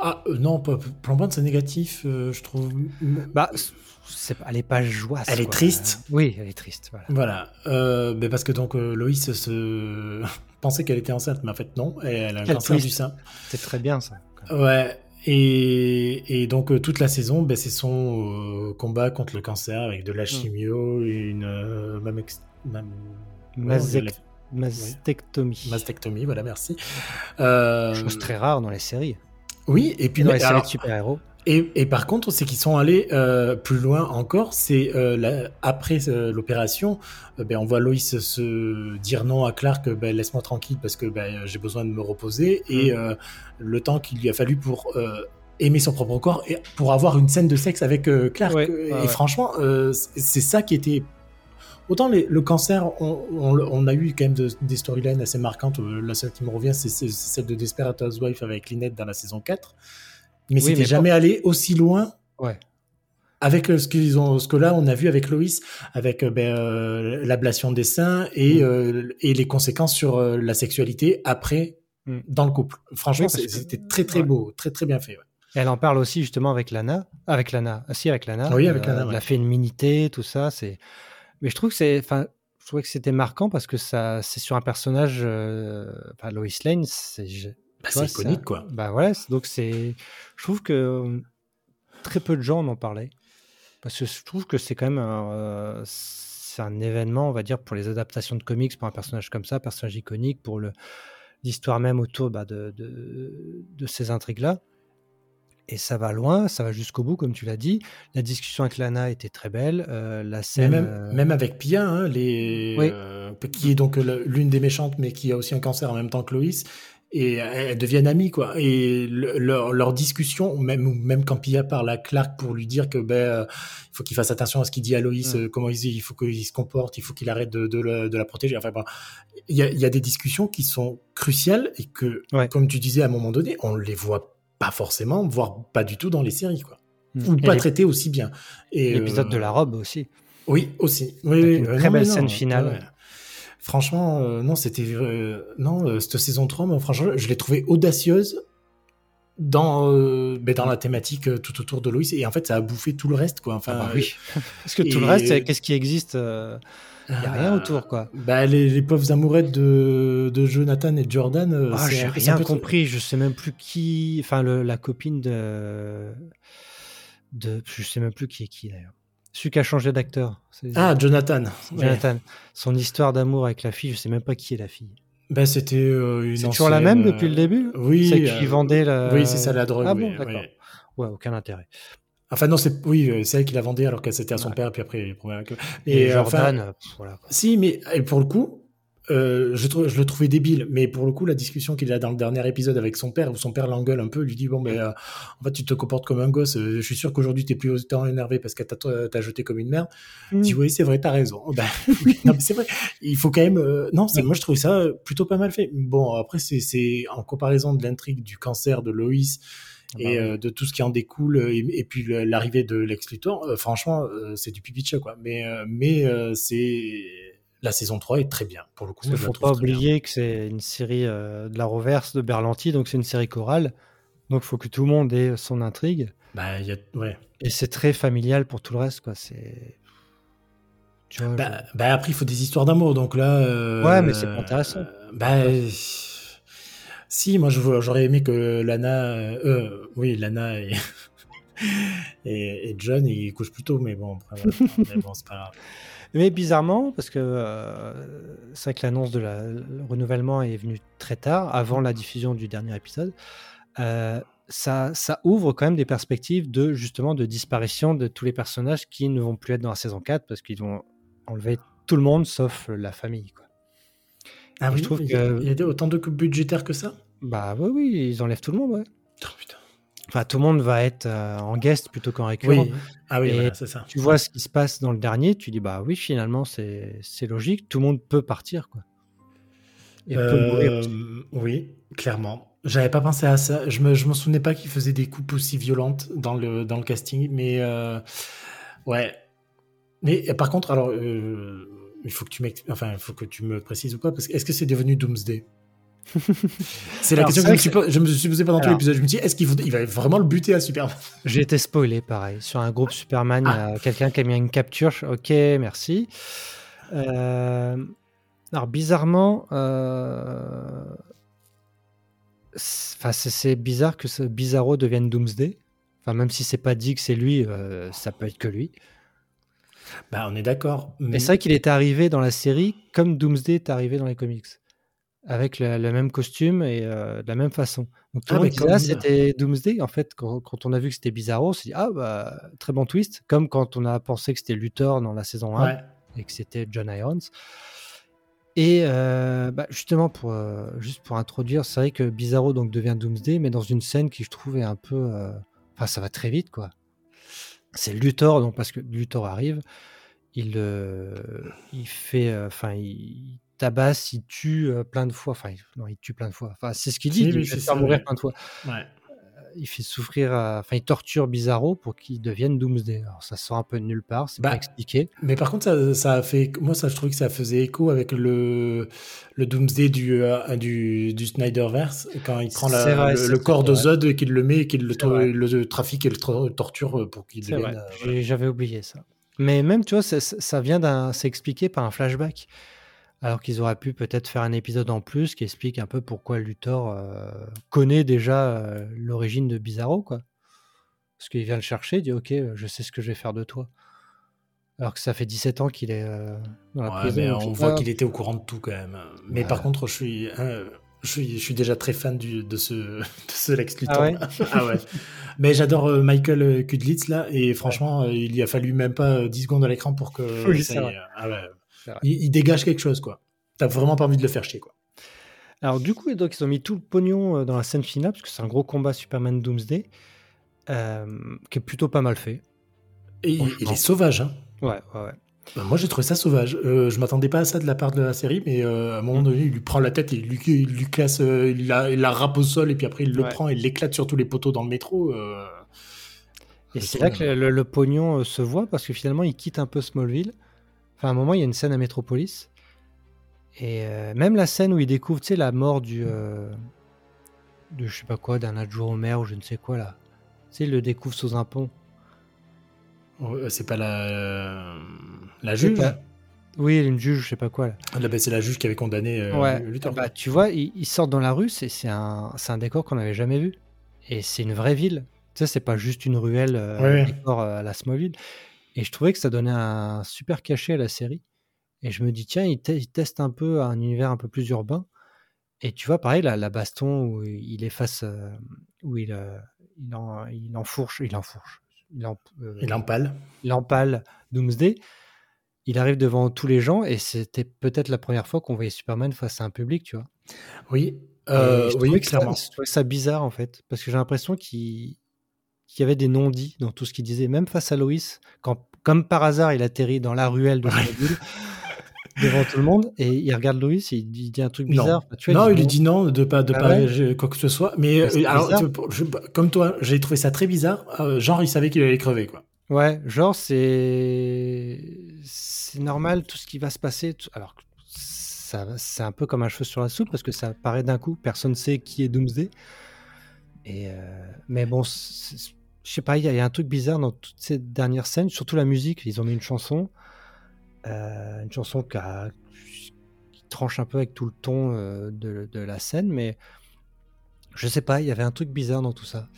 Ah euh, non, pas- plombante, c'est négatif, euh, je trouve. Bah, c'est pas- elle est pas joyeuse. Elle est triste. Oui, elle est triste, voilà. Voilà, mais parce que donc Loïs se pensait qu'elle était enceinte, mais en fait non, et elle a un Quel cancer twist. du sein. C'est très bien, ça. Ouais, et, et donc euh, toute la saison, ben, c'est son euh, combat contre le cancer avec de la chimio et une euh, mam- Masec- ouais, Mastectomie. mastectomie, voilà, merci. Chose très rare dans les séries. Oui, et puis dans les séries alors- de super-héros. Et, et par contre, c'est qu'ils sont allés euh, plus loin encore. C'est euh, après euh, l'opération, euh, ben, on voit Loïs se dire non à Clark, ben, laisse-moi tranquille parce que ben, j'ai besoin de me reposer. Et Mm. euh, le temps qu'il lui a fallu pour euh, aimer son propre corps et pour avoir une scène de sexe avec Clark. Ouais, et ouais, franchement, euh, c'est ça qui était. Autant les- le cancer, on, on- on a eu quand même de- des storylines assez marquantes. La seule qui me revient, c'est celle de Desperate Housewife avec Lynette dans la saison 4. Mais Oui, c'était mais jamais allé aussi loin Ouais. avec euh, ce qu'ils ont, ce que là on a vu avec Loïs, avec euh, ben, euh, l'ablation des seins et, Mm. euh, et les conséquences sur euh, la sexualité après Mm. dans le couple. Franchement, Oui, que- c'était très très ouais. beau, très très bien fait. ouais. Elle en parle aussi justement avec Lana. Avec Lana. Ah, si, avec Lana. Oui, avec Lana. La féminité, tout ça. C'est. Mais je trouve que c'est. Enfin, je trouvais que c'était marquant parce que ça, c'est sur un personnage. Enfin, Lois Lane, c'est. Bah, c'est iconique quoi. Bah voilà. Donc c'est. Je trouve que euh, très peu de gens en ont parlé parce que je trouve que c'est quand même. un, euh, c'est un événement, on va dire, pour les adaptations de comics pour un personnage comme ça, personnage iconique pour le l'histoire même autour bah, de, de, de ces intrigues-là. Et ça va loin, ça va jusqu'au bout, comme tu l'as dit. La discussion avec Lana était très belle. euh, la scène. même, euh, même avec Pia, hein, les, Oui. euh, qui est donc l'une des méchantes, mais qui a aussi un cancer en même temps que Loïs, et elles deviennent amies, quoi. Et le- leur, leur discussion, même, même quand Pia parle à Clark pour lui dire que ben, euh, il faut qu'il fasse attention à ce qu'il dit à Loïs, Mm. euh, comment il, il faut qu'il se comporte, il faut qu'il arrête de, de, la protéger. Enfin, bon, il y a, y a des discussions qui sont cruciales et que, Ouais. comme tu disais à un moment donné, on les voit pas forcément, voire pas du tout dans les séries, quoi. mm. Ou Et pas traitées aussi bien. Et, L'épisode euh, de la robe aussi. oui, aussi. Oui, Avec oui, une euh, très non, belle non, scène finale. ouais. Franchement, euh, non, c'était euh, non, euh, cette saison 3, moi, franchement, je l'ai trouvée audacieuse dans euh, ben, dans la thématique euh, tout autour de Loïs et en fait, ça a bouffé tout le reste, quoi. Enfin, Ah bah oui. Parce que tout le reste, qu'est-ce qui existe euh, Il n'y a rien euh, autour, quoi. Bah, les, les pauvres amourettes de, de Jonathan et de Jordan. Ah, j'ai rien peu- compris. Je sais même plus qui. Enfin, le- la copine de. de. Je sais même plus qui est qui d'ailleurs. Celui qui a changé d'acteur. C'est Ah, Jonathan. c'est Ouais. Jonathan. Son histoire d'amour avec la fille, je sais même pas qui est la fille. Ben, c'était euh, une C'est toujours la même depuis le euh, début Oui. Celle qui euh, vendait la. Oui, c'est ça, la drogue. Ah oui, bon, oui. d'accord. Ouais, aucun intérêt. Enfin, non, c'est oui, euh, c'est elle qui l'a vendée alors que c'était à son Ouais. père, puis après, les problèmes avec- Et, euh, enfin, Jordan, euh, pff, voilà. Si, mais et pour le coup, euh, je, je le trouvais débile. Mais pour le coup, la discussion qu'il a dans le dernier épisode avec son père, où son père l'engueule un peu, lui dit Bon, mais euh, en fait, tu te comportes comme un gosse. euh, Je suis sûr qu'aujourd'hui, t'es plus autant énervé parce qu'elle t'a t'a jeté comme une merde. Il dit Oui, c'est vrai, t'as raison. Ben, oui, non, mais c'est vrai. Il faut quand même. euh, non, c'est- moi, je trouvais ça plutôt pas mal fait. Bon, après, c'est- c'est en comparaison de l'intrigue du cancer de Loïs. Ah bah Et euh, de tout ce qui en découle, et, et puis l'arrivée de Lex Luthor, euh, franchement, euh, c'est du pipi de chat, quoi. Mais, euh, mais euh, c'est la saison 3 est très bien pour le coup. Je la faut pas oublier que c'est une série euh, de la reverse de Berlanti, donc c'est une série chorale. Donc il faut que tout le monde ait son intrigue. Bah, il y a, ouais. Et c'est très familial pour tout le reste, quoi. C'est Tu vois, Bah, bah, après, il faut des histoires d'amour, donc là. euh, Ouais, mais c'est pas intéressant. euh, bah, si, moi, j'aurais aimé que Lana. oui, Lana et, et, et John, ils couchent plus tôt, mais bon, après, voilà. mais bon, c'est pas grave. Mais bizarrement, parce que euh, c'est vrai que l'annonce de la, le renouvellement est venue très tard, avant la diffusion du dernier épisode, euh, ça, ça ouvre quand même des perspectives de justement de disparition de tous les personnages qui ne vont plus être dans la saison 4 parce qu'ils vont enlever tout le monde sauf la famille. Quoi. Ah oui, trouve il que- il y a autant de coupes budgétaires que ça? Bah oui, oui, ils enlèvent tout le monde, ouais. Oh, putain. Enfin, tout le monde va être euh, en guest plutôt qu'en récurrent. Oui, ah oui, voilà, c'est ça. Tu vois ce qui se passe dans le dernier, tu dis bah oui, finalement c'est logique, tout le monde peut partir quoi. Et peut mourir Euh, aussi. oui, clairement. J'avais pas pensé à ça. Je me, je m'en souvenais pas qu'il faisait des coupes aussi violentes dans le, dans le casting, mais euh, ouais. Mais par contre, alors, il faut que tu enfin, il faut que tu me précises ou pas, parce que est-ce que c'est devenu Doomsday? C'est la Alors, question que je me, suis je me suis posée pendant tout l'épisode. Je me dis, est-ce qu'il il va vraiment le buter à Superman J'ai été spoilé pareil sur un groupe Superman, il y a quelqu'un qui a mis une capture. Ok, merci. Euh, alors bizarrement, euh, c'est- enfin c'est bizarre que ce Bizarro devienne Doomsday. Enfin même si c'est pas dit que c'est lui, euh, ça peut être que lui. Bah, on est d'accord. Mais c'est vrai qu'il était arrivé dans la série comme Doomsday est arrivé dans les comics. Avec le, le même costume et euh, de la même façon. Donc tout Ah, le monde mais disait, comme- ah, c'était Doomsday. En fait, quand, quand on a vu que c'était Bizarro, on s'est dit, ah, bah, très bon twist. Comme quand on a pensé que c'était Luthor dans la saison 1 ouais. et que c'était John Irons. Et euh, bah, justement, pour, euh, juste pour introduire, c'est vrai que Bizarro donc, devient Doomsday, mais dans une scène qui, je trouve, est un peu. euh, Enfin, ça va très vite, quoi. C'est Luthor, donc, parce que Luthor arrive, il, euh, il fait. euh, Enfin, il tabasse, il tue plein de fois. Enfin, non, il tue plein de fois. Enfin, c'est ce qu'il dit, il fait faire mourir plein de fois. ouais. Il fait souffrir. à- Enfin, il torture Bizarro pour qu'il devienne Doomsday. Alors, ça sort un peu de nulle part, c'est Bah, pas expliqué. Mais par contre, ça, ça a fait. Moi, ça, je trouvais que ça faisait écho avec le, le Doomsday du, euh, du, du Snyderverse, quand il prend la- C'est vrai, le, corps de Zod et qu'il le met et qu'il le, trafique et le tra- torture pour qu'il devienne. euh, j'avais oublié ça. Mais même, tu vois, ça vient d'un, c'est expliqué par un flashback. Alors qu'ils auraient pu peut-être faire un épisode en plus qui explique un peu pourquoi Luthor euh, connaît déjà euh, l'origine de Bizarro, quoi. Parce qu'il vient le chercher, il dit Ok, je sais ce que je vais faire de toi. Alors que ça fait 17 ans qu'il est euh, dans la Ouais, prison. mais donc je on voit qu'il était au courant de tout quand même. Mais Ouais. par contre, je suis, hein, je suis, je suis déjà très fan du, de, ce, de ce Lex Luthor. Ah ouais? Ah ouais. Mais j'adore euh, Michael Kudlitz là, et franchement, euh, il y a fallu même pas euh, 10 secondes à l'écran pour que. Oui, ça y est. Ah ouais. Il, il dégage quelque chose, quoi. T'as vraiment pas envie de le faire chier, quoi. Alors, du coup, donc, ils ont mis tout le pognon euh, dans la scène finale, parce que c'est un gros combat Superman Doomsday, euh, qui est plutôt pas mal fait. Et il, est sauvage, hein. Ouais, ouais, ouais. Bah, Moi, j'ai trouvé ça sauvage. Euh, je m'attendais pas à ça de la part de la série, mais euh, à un moment Mm. donné, il lui prend la tête et il lui, il lui euh, il, la, il la râpe au sol, et puis après, il le Ouais. prend et il l'éclate sur tous les poteaux dans le métro. euh. Et c'est là que le, le pognon se voit parce que finalement il quitte un peu Smallville. Enfin, à un moment, il y a une scène à Metropolis. Et euh, même la scène où il découvre, tu sais, la mort du. euh, de je sais pas quoi, d'un adjoint au maire ou je ne sais quoi là. Tu sais, il le découvre sous un pont. Ouais, C'est pas la, la juge pas- Oui, une juge, je sais pas quoi là. Là, bah, C'est la juge qui avait condamné euh, ouais, Luthor. bah, tu vois, il, il sort dans la rue, c'est un, c'est un décor qu'on n'avait jamais vu. Et c'est une vraie ville. Tu sais, c'est pas juste une ruelle euh, Ouais, ouais. décor euh, à la Smallville. Et je trouvais que ça donnait un super cachet à la série. Et je me dis, tiens, il, te- il teste un peu un univers un peu plus urbain. Et tu vois, pareil, la, la baston où il efface, euh, où il, euh, il, en, il enfourche, il enfourche, il, en- euh, Il empale. il empale Doomsday. Il arrive devant tous les gens et c'était peut-être la première fois qu'on voyait Superman face à un public, tu vois. Oui, euh, je oui, que ça- clairement. je trouvais ça bizarre en fait, parce que j'ai l'impression qu'il qu'il y avait des non-dits dans tout ce qu'il disait, même face à Loïs, quand, comme par hasard, il atterrit dans la ruelle de Smallville devant tout le monde et il regarde Loïs et il dit, il dit un truc bizarre. Enfin, tu vois, non, il lui dit non de pas de Ah pas ouais réagir quoi que ce soit. Mais c'est euh, alors, je- comme toi, j'ai trouvé ça très bizarre. Euh, genre, il savait qu'il allait crever, quoi. Ouais, genre c'est c'est normal tout ce qui va se passer. tout- Alors ça c'est un peu comme un cheveu sur la soupe parce que ça apparaît d'un coup, personne sait qui est Doomsday. Et euh, mais bon, c'est- je sais pas, il y, a- il y a un truc bizarre dans toutes ces dernières scènes, surtout la musique. Ils ont mis une chanson Euh, une chanson qui, a- qui tranche un peu avec tout le ton euh, de, de la scène, mais je sais pas, il y avait un truc bizarre dans tout ça.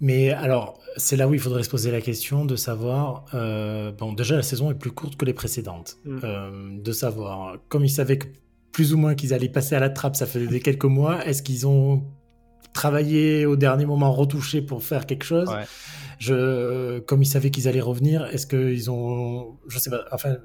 Mais alors, c'est là où il faudrait se poser la question de savoir. euh, bon, déjà, la saison est plus courte que les précédentes. Mm. Euh, de savoir, comme ils savaient que plus ou moins qu'ils allaient passer à la trappe, ça faisait quelques mois, est-ce qu'ils ont travaillé au dernier moment, retouché pour faire quelque chose Ouais. je, Comme ils savaient qu'ils allaient revenir, est-ce qu'ils ont. Je sais pas, enfin.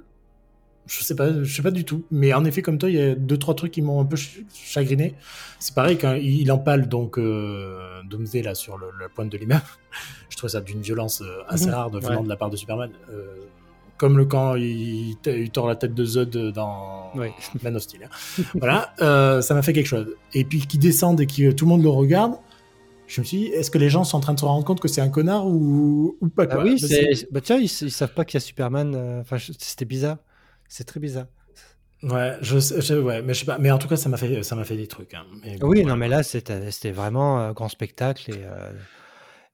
Je sais pas, je sais pas du tout. Mais en effet, comme toi, il y a deux, trois trucs qui m'ont un peu ch- chagriné. C'est pareil, quand il empale donc euh, là sur le, la pointe de l'immeuble, je trouve ça d'une violence euh, assez Mhm. rare de venant de la part de Superman. Euh, comme le quand il, il tord la tête de Zod dans Oui. Man of Steel. hein. voilà, euh, ça m'a fait quelque chose. Et puis qui descendent et que tout le monde le regarde, je me suis dit, est-ce que les gens sont en train de se rendre compte que c'est un connard ou, ou pas Ah oui. Bah tiens, ils, ils savent pas qu'il y a Superman. euh, Enfin, c'était bizarre. C'est très bizarre. Ouais, je, sais- je- ouais, mais je sais pas. Mais en tout cas, ça m'a fait, ça m'a fait des trucs. hein. Mais bon, Oui, non, mais là, c'était, vraiment euh, grand spectacle. Et, euh,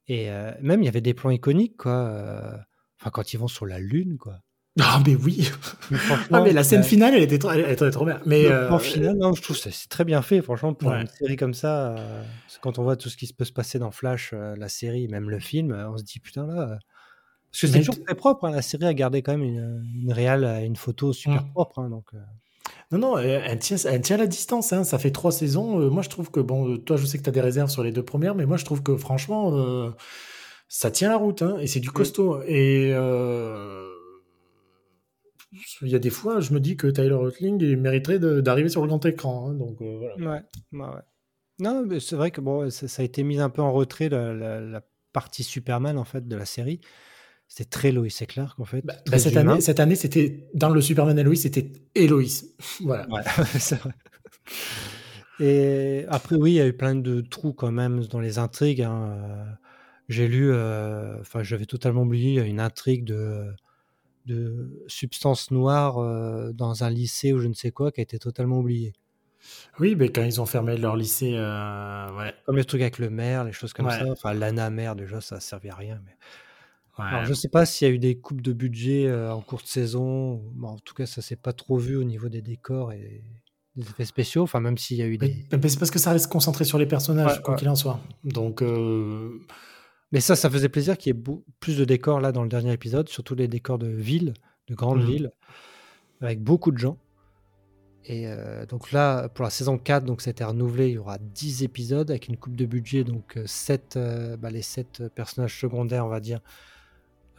et euh, même, il y avait des plans iconiques, quoi. Enfin, quand ils vont sur la Lune, quoi. Ah mais oui. Mais Ah mais la scène finale, elle était trop, elle était trop bien. Mais le euh, plan final, non, je trouve que c'est très bien fait, franchement, pour Ouais. une série comme ça. euh, quand on voit tout ce qui se peut se passer dans Flash, euh, la série, même le film, on se dit, putain, là. Parce que c'est toujours très propre, hein, la série a gardé quand même une, une réelle, une photo super Mm. propre. hein, donc, Non, non, elle tient, elle tient la distance. Hein. Ça fait trois saisons. Moi, je trouve que, bon, toi, je sais que tu as des réserves sur les deux premières, mais moi, je trouve que, franchement, ça tient la route. Hein, et c'est du costaud. Et euh, il y a des fois, je me dis que Tyler Hoechlin il mériterait d'arriver sur le grand écran. hein. donc, euh, voilà. Ouais, ouais, ouais. Non, mais c'est vrai que bon, ça, ça a été mis un peu en retrait la, la- la partie Superman en fait de la série. C'était très Lois et Clark en fait. Bah, bah, cette, année, cette année, c'était dans le Superman et Lois, c'était Eloïs. voilà. Ouais, c'est vrai. Et après, oui, il y a eu plein de trous quand même dans les intrigues. hein. J'ai lu, euh, enfin, j'avais totalement oublié, une intrigue de, de substances noires euh, dans un lycée ou je ne sais quoi qui a été totalement oubliée. Oui, mais quand ils ont fermé leur lycée, euh, ouais. Comme les trucs avec le maire, les choses comme Ouais. ça. Enfin, l'ANA maire, déjà, ça ne servait à rien. Mais... ouais. Alors, je ne sais pas s'il y a eu des coupes de budget euh, en cours de saison. Bon, en tout cas, ça s'est pas trop vu au niveau des décors et des effets spéciaux. Enfin, même s'il y a eu des. Mais- mais c'est parce que ça reste concentré sur les personnages, quoi qu'il en soit. Donc, euh, Mais ça, ça faisait plaisir qu'il y ait plus de décors là dans le dernier épisode, surtout les décors de villes, de grandes Mhm. villes, avec beaucoup de gens. Et euh, donc là, pour la saison 4, donc c'était renouvelé, il y aura 10 épisodes avec une coupe de budget, donc 7, les 7 personnages secondaires, on va dire,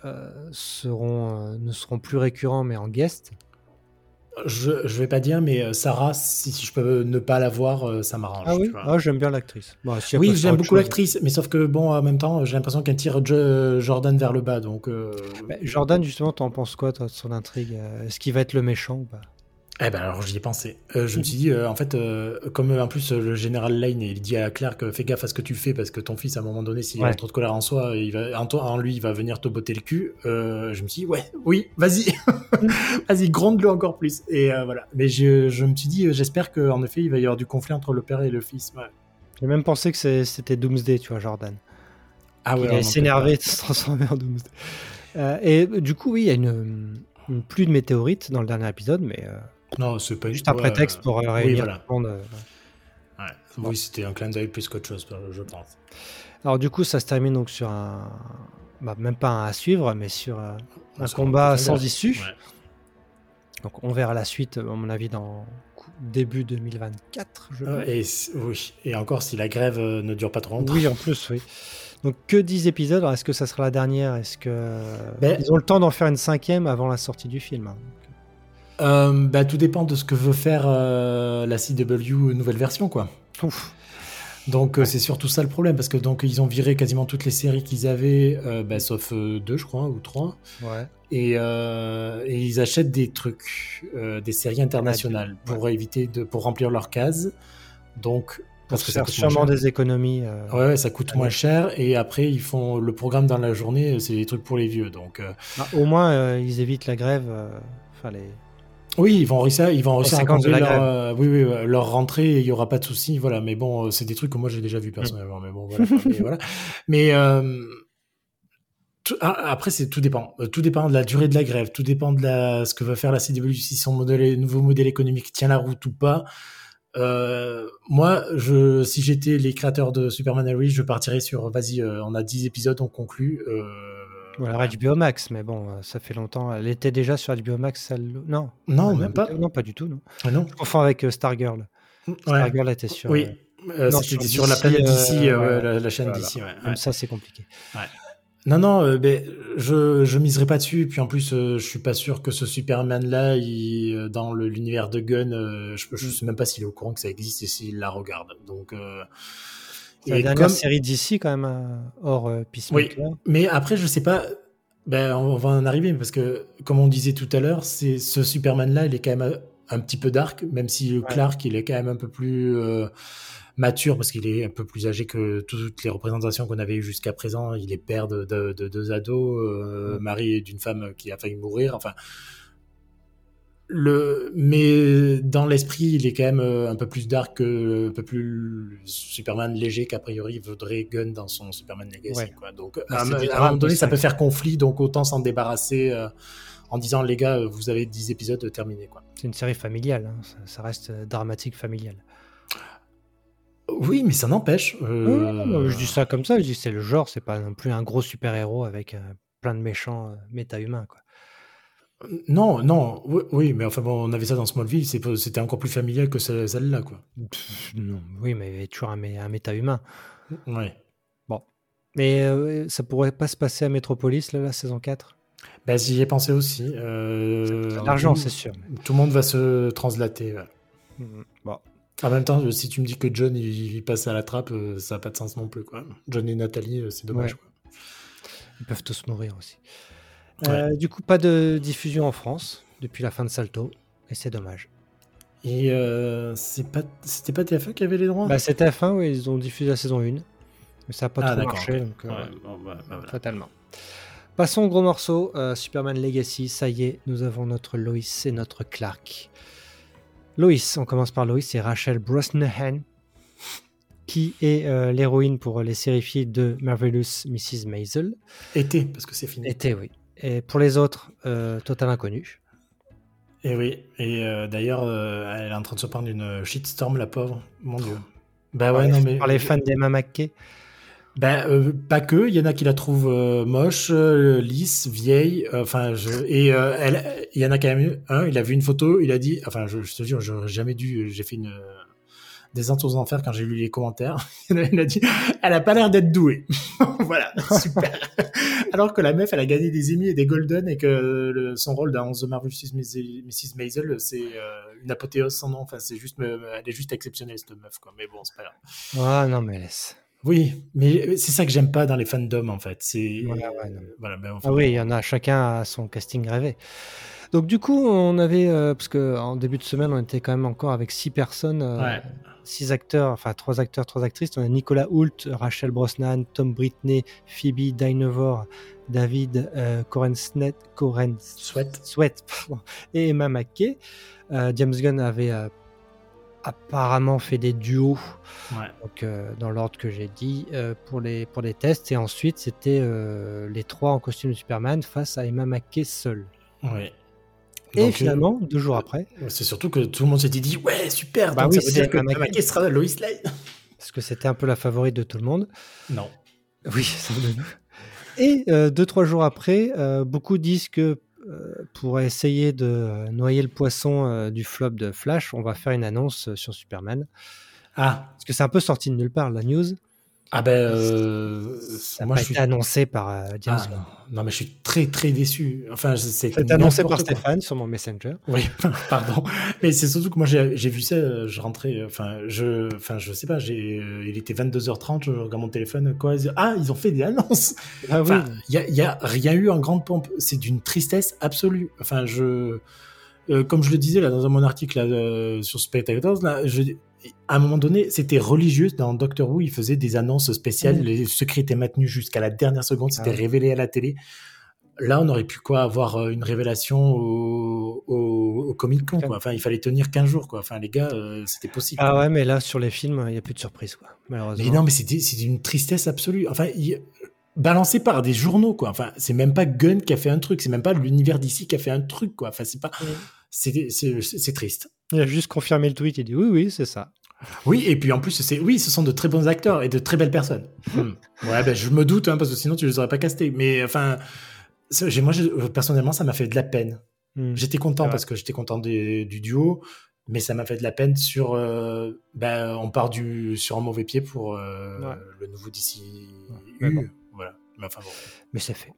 euh, seront, euh, ne seront plus récurrents, mais en guest. Je, je vais pas dire, mais euh, Sarah, si, si je peux ne pas la voir, euh, ça m'arrange. Ah oui, ah, j'aime bien l'actrice. Bon, si elle oui, j'aime beaucoup l'actrice, mais sauf que bon, en même temps, j'ai l'impression qu'elle tire Jo- Jordan vers le bas, donc. euh, Bah, Jordan, justement, t'en penses quoi, toi, de son intrigue? Euh, Est-ce qu'il va être le méchant ou pas? Eh ben alors j'y ai pensé. Euh, je me suis dit, euh, en fait, euh, comme en plus le général Lane, il dit à Clark, fais gaffe à ce que tu fais parce que ton fils, à un moment donné, s'il Ouais. a trop de colère en soi, il va, en, toi, en lui, il va venir te botter le cul. Je me suis dit, ouais, oui, vas-y, vas-y, gronde-le encore plus. Et voilà. Mais je, je me suis dit, j'espère qu'en effet, il va y avoir du conflit entre le père et le fils. Ouais. J'ai même pensé que c'était Doomsday, tu vois, Jordan. Ah il ouais, allait on en s'énerver de se transformer en Doomsday. Et du coup, oui, il y a une, une pluie de météorites dans le dernier épisode, mais Non, c'est pas juste un prétexte pour euh, réunir voilà. tout le monde. euh, ouais. Oui, c'était un clin d'œil plus qu'autre chose, je pense. Alors du coup, ça se termine donc sur un, bah, même pas un à suivre, mais sur euh, un combat sans issue. Ouais. Donc on verra la suite, à mon avis, dans début 2024, je Euh, pense. et, oui, encore si la grève euh, ne dure pas trop longtemps. Oui, en plus, oui. Donc que 10 épisodes, est-ce que ça sera la dernière? Est-ce que Ben- ils ont le temps d'en faire une cinquième avant la sortie du film hein Euh, bah, tout dépend de ce que veut faire euh, la CW nouvelle version, quoi. Ouf. Donc euh, c'est surtout ça le problème, parce que donc ils ont viré quasiment toutes les séries qu'ils avaient, euh, bah, sauf deux, je crois, ou trois, Ouais. et, et ils achètent des trucs, des séries internationales Ouais. pour éviter de, pour remplir leurs cases. Donc parce que ça coûte sûrement des économies. euh, Ouais, ouais, ça coûte Allez. moins cher, et après ils font le programme dans la journée, c'est des trucs pour les vieux, donc. euh, bah, au moins, euh, ils évitent la grève. Enfin, les... Oui, ils vont réussir, ils vont réussir à leur, euh, oui, oui, ouais, leur rentrée, il y aura pas de souci, voilà. Mais bon, euh, c'est des trucs que moi j'ai déjà vu personnellement, mais bon, voilà. mais, voilà. Mais, euh, tout- ah, après, c'est tout dépend. Euh, Tout dépend de la durée de la grève. Tout dépend de la, ce que va faire la CW, si son modèle, nouveau modèle économique tient la route ou pas. Euh, moi, je, si j'étais les créateurs de Superman Harry, je partirais sur, vas-y, euh, on a 10 épisodes, on conclut. Euh, Voilà, HBO Max, mais bon, euh, ça fait longtemps. Elle était déjà sur HBO Max, celle... Non. non, Ah, même pas. Non, pas du tout, non. Ah, non. Je confonds avec euh, Stargirl. Ouais. Stargirl était sur. Oui. euh, Euh, non, C'était sur sur la DC, planète d'ici, euh, ouais. la, la chaîne Voilà. d'ici. Ouais, Même ça, c'est compliqué. Non, non, euh, ben, je, je miserai pas dessus. Puis en plus, euh, je suis pas sûr que ce Superman-là, euh, dans le- l'univers de Gunn, euh, je, je sais même pas s'il est au courant que ça existe et s'il la regarde. Donc, euh, C'est la dernière comme- série d'ici, quand même, euh, hors euh, Peacemaker. mais après, je sais pas. Ben, on va en arriver parce que, comme on disait tout à l'heure, c'est ce Superman-là, il est quand même un, un petit peu dark, même si Clark, il est quand même un peu plus euh, mature parce qu'il est un peu plus âgé que toutes les représentations qu'on avait eues jusqu'à présent. Il est père de, de- de deux ados, euh, mari d'une femme qui a failli mourir. Enfin, le, mais dans l'esprit, il est quand même euh, un peu plus dark, que, un peu plus Superman léger qu'a priori voudrait Gunn dans son Superman Legacy. Ouais. Quoi. Donc, Bah, à, un- à moment donné, ça peut faire conflit, donc autant s'en débarrasser euh, en disant les gars, vous avez 10 épisodes terminés. C'est une série familiale. hein, Ça, ça reste euh, dramatique familial. Oui, mais ça n'empêche. euh, non, je dis ça comme ça. Je dis c'est le genre. C'est pas non plus un gros super héros avec euh, plein de méchants méta-humains. Quoi. Non, non, oui, oui, mais enfin bon, on avait ça dans Smallville, c'était encore plus familial que ce- celle-là, quoi. Pff, non, oui, mais il y a toujours un, un méta-humain. Ouais. Mais euh, ça pourrait pas se passer à Metropolis, là, la saison 4 Bah, j'y ai pensé aussi. euh, L'argent, c'est sûr. mais- Tout le monde va se translater. ouais. Mm, Bon. En même temps, si tu me dis que John il, il passe à la trappe, euh, ça n'a pas de sens non plus, quoi. John et Nathalie, c'est dommage. Ouais. quoi. Ils peuvent tous mourir aussi. Euh, du coup, pas de diffusion en France depuis la fin de Salto. Et c'est dommage. Et euh, c'est pas, c'était pas TF1 qui avait les droits? Bah, c'était F1, oui, ils ont diffusé la saison 1. Mais ça n'a pas Ah, trop marché. Donc, euh, Ouais, bon, bah, bah, voilà. Totalement. Passons au gros morceau. euh, Superman Legacy, ça y est, nous avons notre Lois et notre Clark. Lois, on commence par Lois, c'est Rachel Brosnahan, qui est euh, l'héroïne pour les séries de Marvelous Mrs. Maisel. Été, parce que c'est fini. Était, oui. Et pour les autres, euh, total inconnu. Et oui, et euh, d'ailleurs, euh, elle est en train de se prendre une shitstorm, la pauvre. Mon dieu. Bah ouais, par, non, les, mais. par les fans d'Emma McKay. Ben, euh, pas que, il y en a qui la trouvent moche, lisse, vieille, enfin, je, et elle, il y en a quand même eu un, il a vu une photo, il a dit, enfin, je, je te jure, j'aurais jamais dû, j'ai fait une descente aux enfers quand j'ai lu les commentaires, en a- dit, elle a pas l'air d'être douée. voilà, super. Alors que la meuf, elle a gagné des Emmy et des Golden et que le- son rôle dans The Marvelous Mrs. Mrs. Maisel, c'est euh, une apothéose sans nom, enfin, c'est juste, euh, elle est juste exceptionnelle, cette meuf, quoi, mais bon, c'est pas grave. Ah non, mais laisse. Oui, mais c'est ça que j'aime pas dans les fandoms en fait. C'est ouais, voilà, mais enfin, Ah oui, il y en a chacun à son casting rêvé. Donc du coup, on avait, euh, parce que en début de semaine, on était quand même encore avec six personnes, euh, Ouais. six acteurs, enfin trois acteurs, trois actrices. On a Nicolas Hoult, Rachel Brosnan, Tom Britney, Phoebe Dynevor, David euh, Corens, Sweat. Sweat, pardon, et Emma McKay. Euh, James Gunn avait apparemment fait des duos, Ouais. donc euh, dans l'ordre que j'ai dit, euh, pour les pour les tests. Et ensuite, c'était euh, les trois en costume de Superman face à Emma McKay seule. Ouais. Et Donc, finalement, deux jours après, euh, c'est surtout que tout le monde s'était dit ouais super. Bah donc oui, ça veut c'est dire que sera Lois Lane. parce que c'était un peu la favorite de tout le monde. Non. Oui, c'est de nous. Et euh, deux, trois jours après, euh, beaucoup disent que euh, pour essayer de euh, noyer le poisson euh, du flop de Flash, on va faire une annonce euh, sur Superman. Ah Parce que c'est un peu sorti de nulle part, la news. Ah ben euh, Ça moi pas je suis été annoncé par euh, James Ah, non. non mais je suis très très déçu. Enfin c'est annoncé par quoi. Stéphane sur mon Messenger. Oui, pardon. Mais c'est surtout que moi j'ai vu ça, je rentrais, enfin je, enfin je sais pas, j'ai, euh, il était 22h30, je regarde mon téléphone, quoi. Ah ils ont fait des annonces. Ah il y a, y a rien eu en grande pompe. C'est d'une tristesse absolue. Enfin, je, euh, comme je le disais là dans mon article là, euh, sur Spectators, là, je, à un moment donné, c'était religieux. Dans Doctor Who, ils faisaient des annonces spéciales. Mhm. Les secrets étaient maintenus jusqu'à la dernière seconde. C'était Ah révélé à la télé. Là, on aurait pu quoi avoir euh, une révélation au, au, au Comic Con. Quoi. Enfin, il fallait tenir 15 jours. Quoi. Enfin, les gars, euh, c'était possible. Ah quoi. ouais, mais là, sur les films, il n'y a plus de surprise, quoi, malheureusement. Mais non, mais c'est d'une tristesse absolue. Enfin, il- balancé par des journaux, quoi. Enfin, c'est même pas Gunn qui a fait un truc, c'est même pas l'univers d'ici qui a fait un truc, quoi. Enfin, c'est pas, c'est, c'est triste. Il a juste confirmé le tweet, il dit oui, oui, c'est ça. Oui, et puis en plus, c'est oui, ce sont de très bons acteurs et de très belles personnes. Hmm. Ouais, ben, je me doute, hein, parce que sinon tu les aurais pas castés. Mais enfin, moi, personnellement, ça m'a fait de la peine. Hmm. J'étais content parce que j'étais content du, duo, mais ça m'a fait de la peine sur. Euh, ben, on part du, sur un mauvais pied pour euh, le nouveau DC. Voilà. Mais, enfin, bon. mais c'est fait.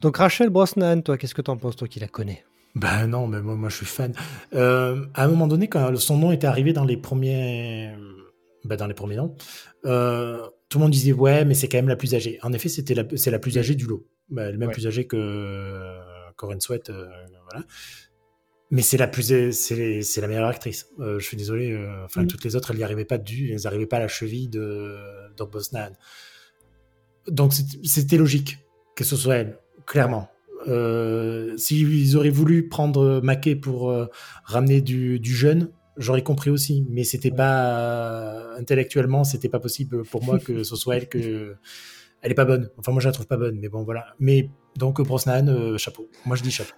Donc Rachel Brosnan, toi, qu'est-ce que t'en penses, toi qui la connais? Ben non, mais moi, moi je suis fan. Euh, à un moment donné, quand son nom était arrivé dans les premiers, ben, dans les premiers noms, euh, tout le monde disait ouais, mais c'est quand même la plus âgée. En effet, c'était la, c'est la plus âgée du lot, ben, elle est même plus âgée que Corinne Sweat, euh, voilà. Mais c'est la plus, c'est, c'est la meilleure actrice. je suis désolé. enfin, mm. toutes les autres, elles n'y arrivaient pas du, elles n'arrivaient pas à la cheville de Doc Bosnan. Donc c'était logique que ce soit elle, clairement. Euh, S'ils auraient voulu prendre Maquet pour euh, ramener du, du jeune, j'aurais compris aussi. Mais c'était pas intellectuellement, c'était pas possible pour moi que ce soit elle que. Elle est pas bonne. Enfin, moi, je la trouve pas bonne, mais bon, voilà. Mais donc, Brosnan, euh, chapeau. Moi, je dis chapeau.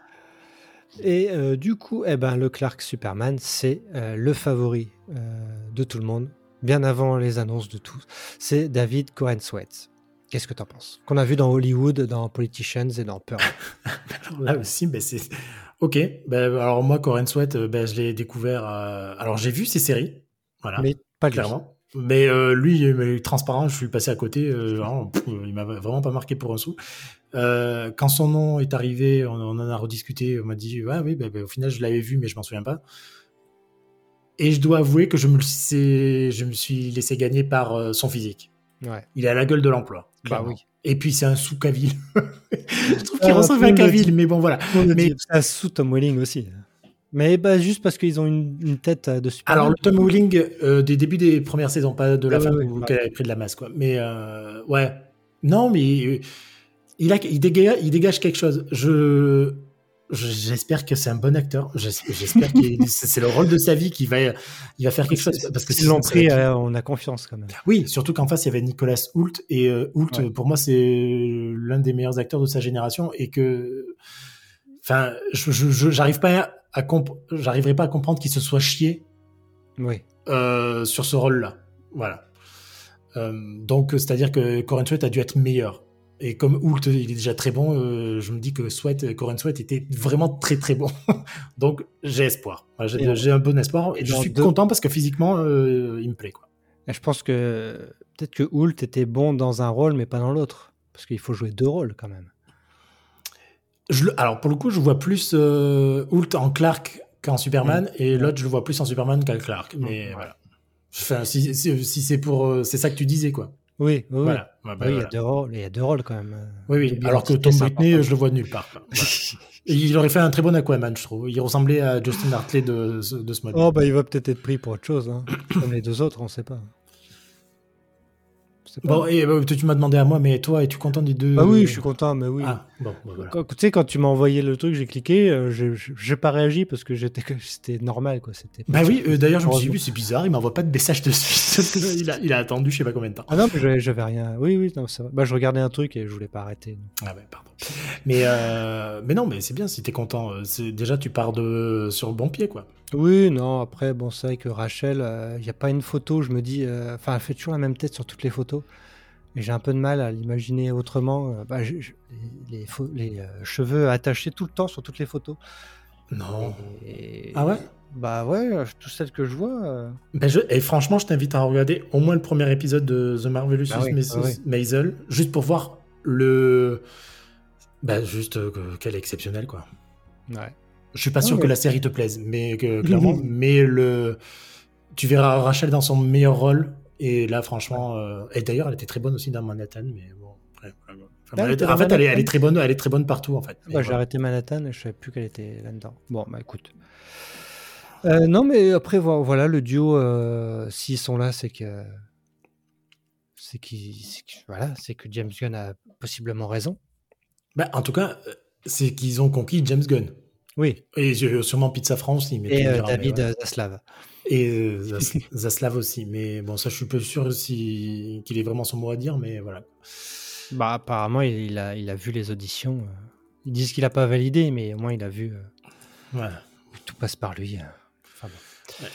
Et euh, du coup, eh ben, le Clark Superman, c'est le favori de tout le monde, bien avant les annonces de tous. C'est David Cohen Sweat. Qu'est-ce que tu en penses? Qu'on a vu dans Hollywood, dans Politicians et dans Pearl. là aussi, ben c'est. Ok. Ben, alors moi, Corinne Sweat, euh, ben, je l'ai découvert. Euh, alors j'ai vu ses séries. Voilà. Mais pas clairement. Mais euh, lui, il est transparent, je suis passé à côté. genre, il m'a vraiment pas marqué pour un sou. quand son nom est arrivé, on, en a rediscuté. On m'a dit, ouais, oui, ben, ben, au final, je l'avais vu, mais je m'en souviens pas. Et je dois avouer que je me, je me suis laissé gagner par son physique. Il a la gueule de l'emploi. Bah oui. Et puis c'est un sous Cavill. je trouve qu'il ressemble à Cavill, mais bon voilà. Mais c'est un sous Tom Welling aussi. Mais bah, juste parce qu'ils ont une, tête de super. Alors le Tom Welling euh, des débuts des premières saisons, pas de la fin où qu'elle avait pris de la masse quoi. Mais euh, ouais, non mais euh, il a, il dégage, il dégage quelque chose. Je J'espère que c'est un bon acteur. J'espère que c'est le rôle de sa vie qui va, il va faire quelque chose. Parce que l'ont pris, euh, on a confiance quand même. Oui, surtout qu'en face il y avait Nicolas Hoult et euh, Hoult, pour moi, c'est l'un des meilleurs acteurs de sa génération et que, enfin, je j'arrive pas à j'arriverai pas à comprendre qu'il se soit chié. Oui. Euh, sur ce rôle-là. Voilà. donc, c'est-à-dire que Corinne Sweat a dû être meilleur. Et comme Hoult, il est déjà très bon, euh, je me dis que Sweat, Corinne Sweat était vraiment très très bon. Donc j'ai espoir. J'ai un bon espoir. Et je suis content parce que physiquement, euh, il me plaît. Quoi. Et je pense que peut-être que Hoult était bon dans un rôle, mais pas dans l'autre. Parce qu'il faut jouer deux rôles quand même. Je, alors pour le coup, je vois plus euh, Hoult en Clark qu'en Superman, mm. et l'autre, je le vois plus en Superman qu'en Clark. Mais mm. voilà. Enfin, si, si, si c'est pour, c'est ça que tu disais, quoi. Oui, oui, voilà. Bah, oui, il, y a deux rôles, il y a deux rôles quand même. Oui, oui. Alors que Tom Britney, je le vois nulle part. il aurait fait un très bon Aquaman, je trouve. Il ressemblait à Justin Hartley de, de ce mode. Oh, bah, il va peut-être être pris pour autre chose. Hein. Comme les deux autres, on ne sait pas. Bon, et bah, tu m'as demandé à moi, mais toi, es-tu content des deux Ah oui, je suis content, mais oui. Ah, bon, bah, voilà. quand, tu sais, quand tu m'as envoyé le truc, j'ai cliqué, euh, je n'ai pas réagi parce que c'était normal, quoi. C'était. Bah oui, euh, d'ailleurs, je me suis dit, c'est bizarre, il m'envoie pas de message dessus. il, a, il a attendu, je sais pas combien de temps. Ah non, j'avais rien. Oui, oui, non, ça va. Bah, je regardais un truc et je voulais pas arrêter. Ah ouais, pardon. Mais, euh, mais non, mais c'est bien si t'es content. Déjà, tu pars de sur le bon pied, quoi. Oui, non, après, bon, c'est vrai que Rachel, il n'y a pas une photo, je me dis. Enfin, elle fait toujours la même tête sur toutes les photos. Et j'ai un peu de mal à l'imaginer autrement. Euh, bah, les, les euh, cheveux attachés tout le temps sur toutes les photos. Non. Ah ouais? Bah ouais, toutes celles que je vois. Ben je, et franchement, je t'invite à regarder au moins le premier épisode de The Marvelous bah Maisel, juste pour voir le. Bah juste qu'elle est exceptionnelle, quoi. Ouais. Je suis pas sûr que la série te plaise, mais clairement, mais le. Tu verras Rachel dans son meilleur rôle et là, franchement, euh, et d'ailleurs, elle était très bonne aussi dans Manhattan, mais bon. en fait, elle est, très bonne, elle est très bonne partout, en fait. J'ai arrêté Manhattan et je savais plus qu'elle était là-dedans. Bon, bah écoute. Euh, non, mais après, voilà, le duo, euh, s'ils sont là, c'est que. C'est voilà, c'est que James Gunn a possiblement raison. Bah, en tout cas, c'est qu'ils ont conquis James Gunn. Oui. Et sûrement Pizza France, il Et David Zaslav. Et euh, Zaslav aussi. Mais bon, ça, je suis peu sûr si... qu'il ait vraiment son mot à dire, mais voilà. Bah, apparemment, il, a, il a vu les auditions. euh. Ils disent qu'il n'a pas validé, mais au moins il a vu. euh, Ouais. tout passe par lui. Enfin bon. Ouais.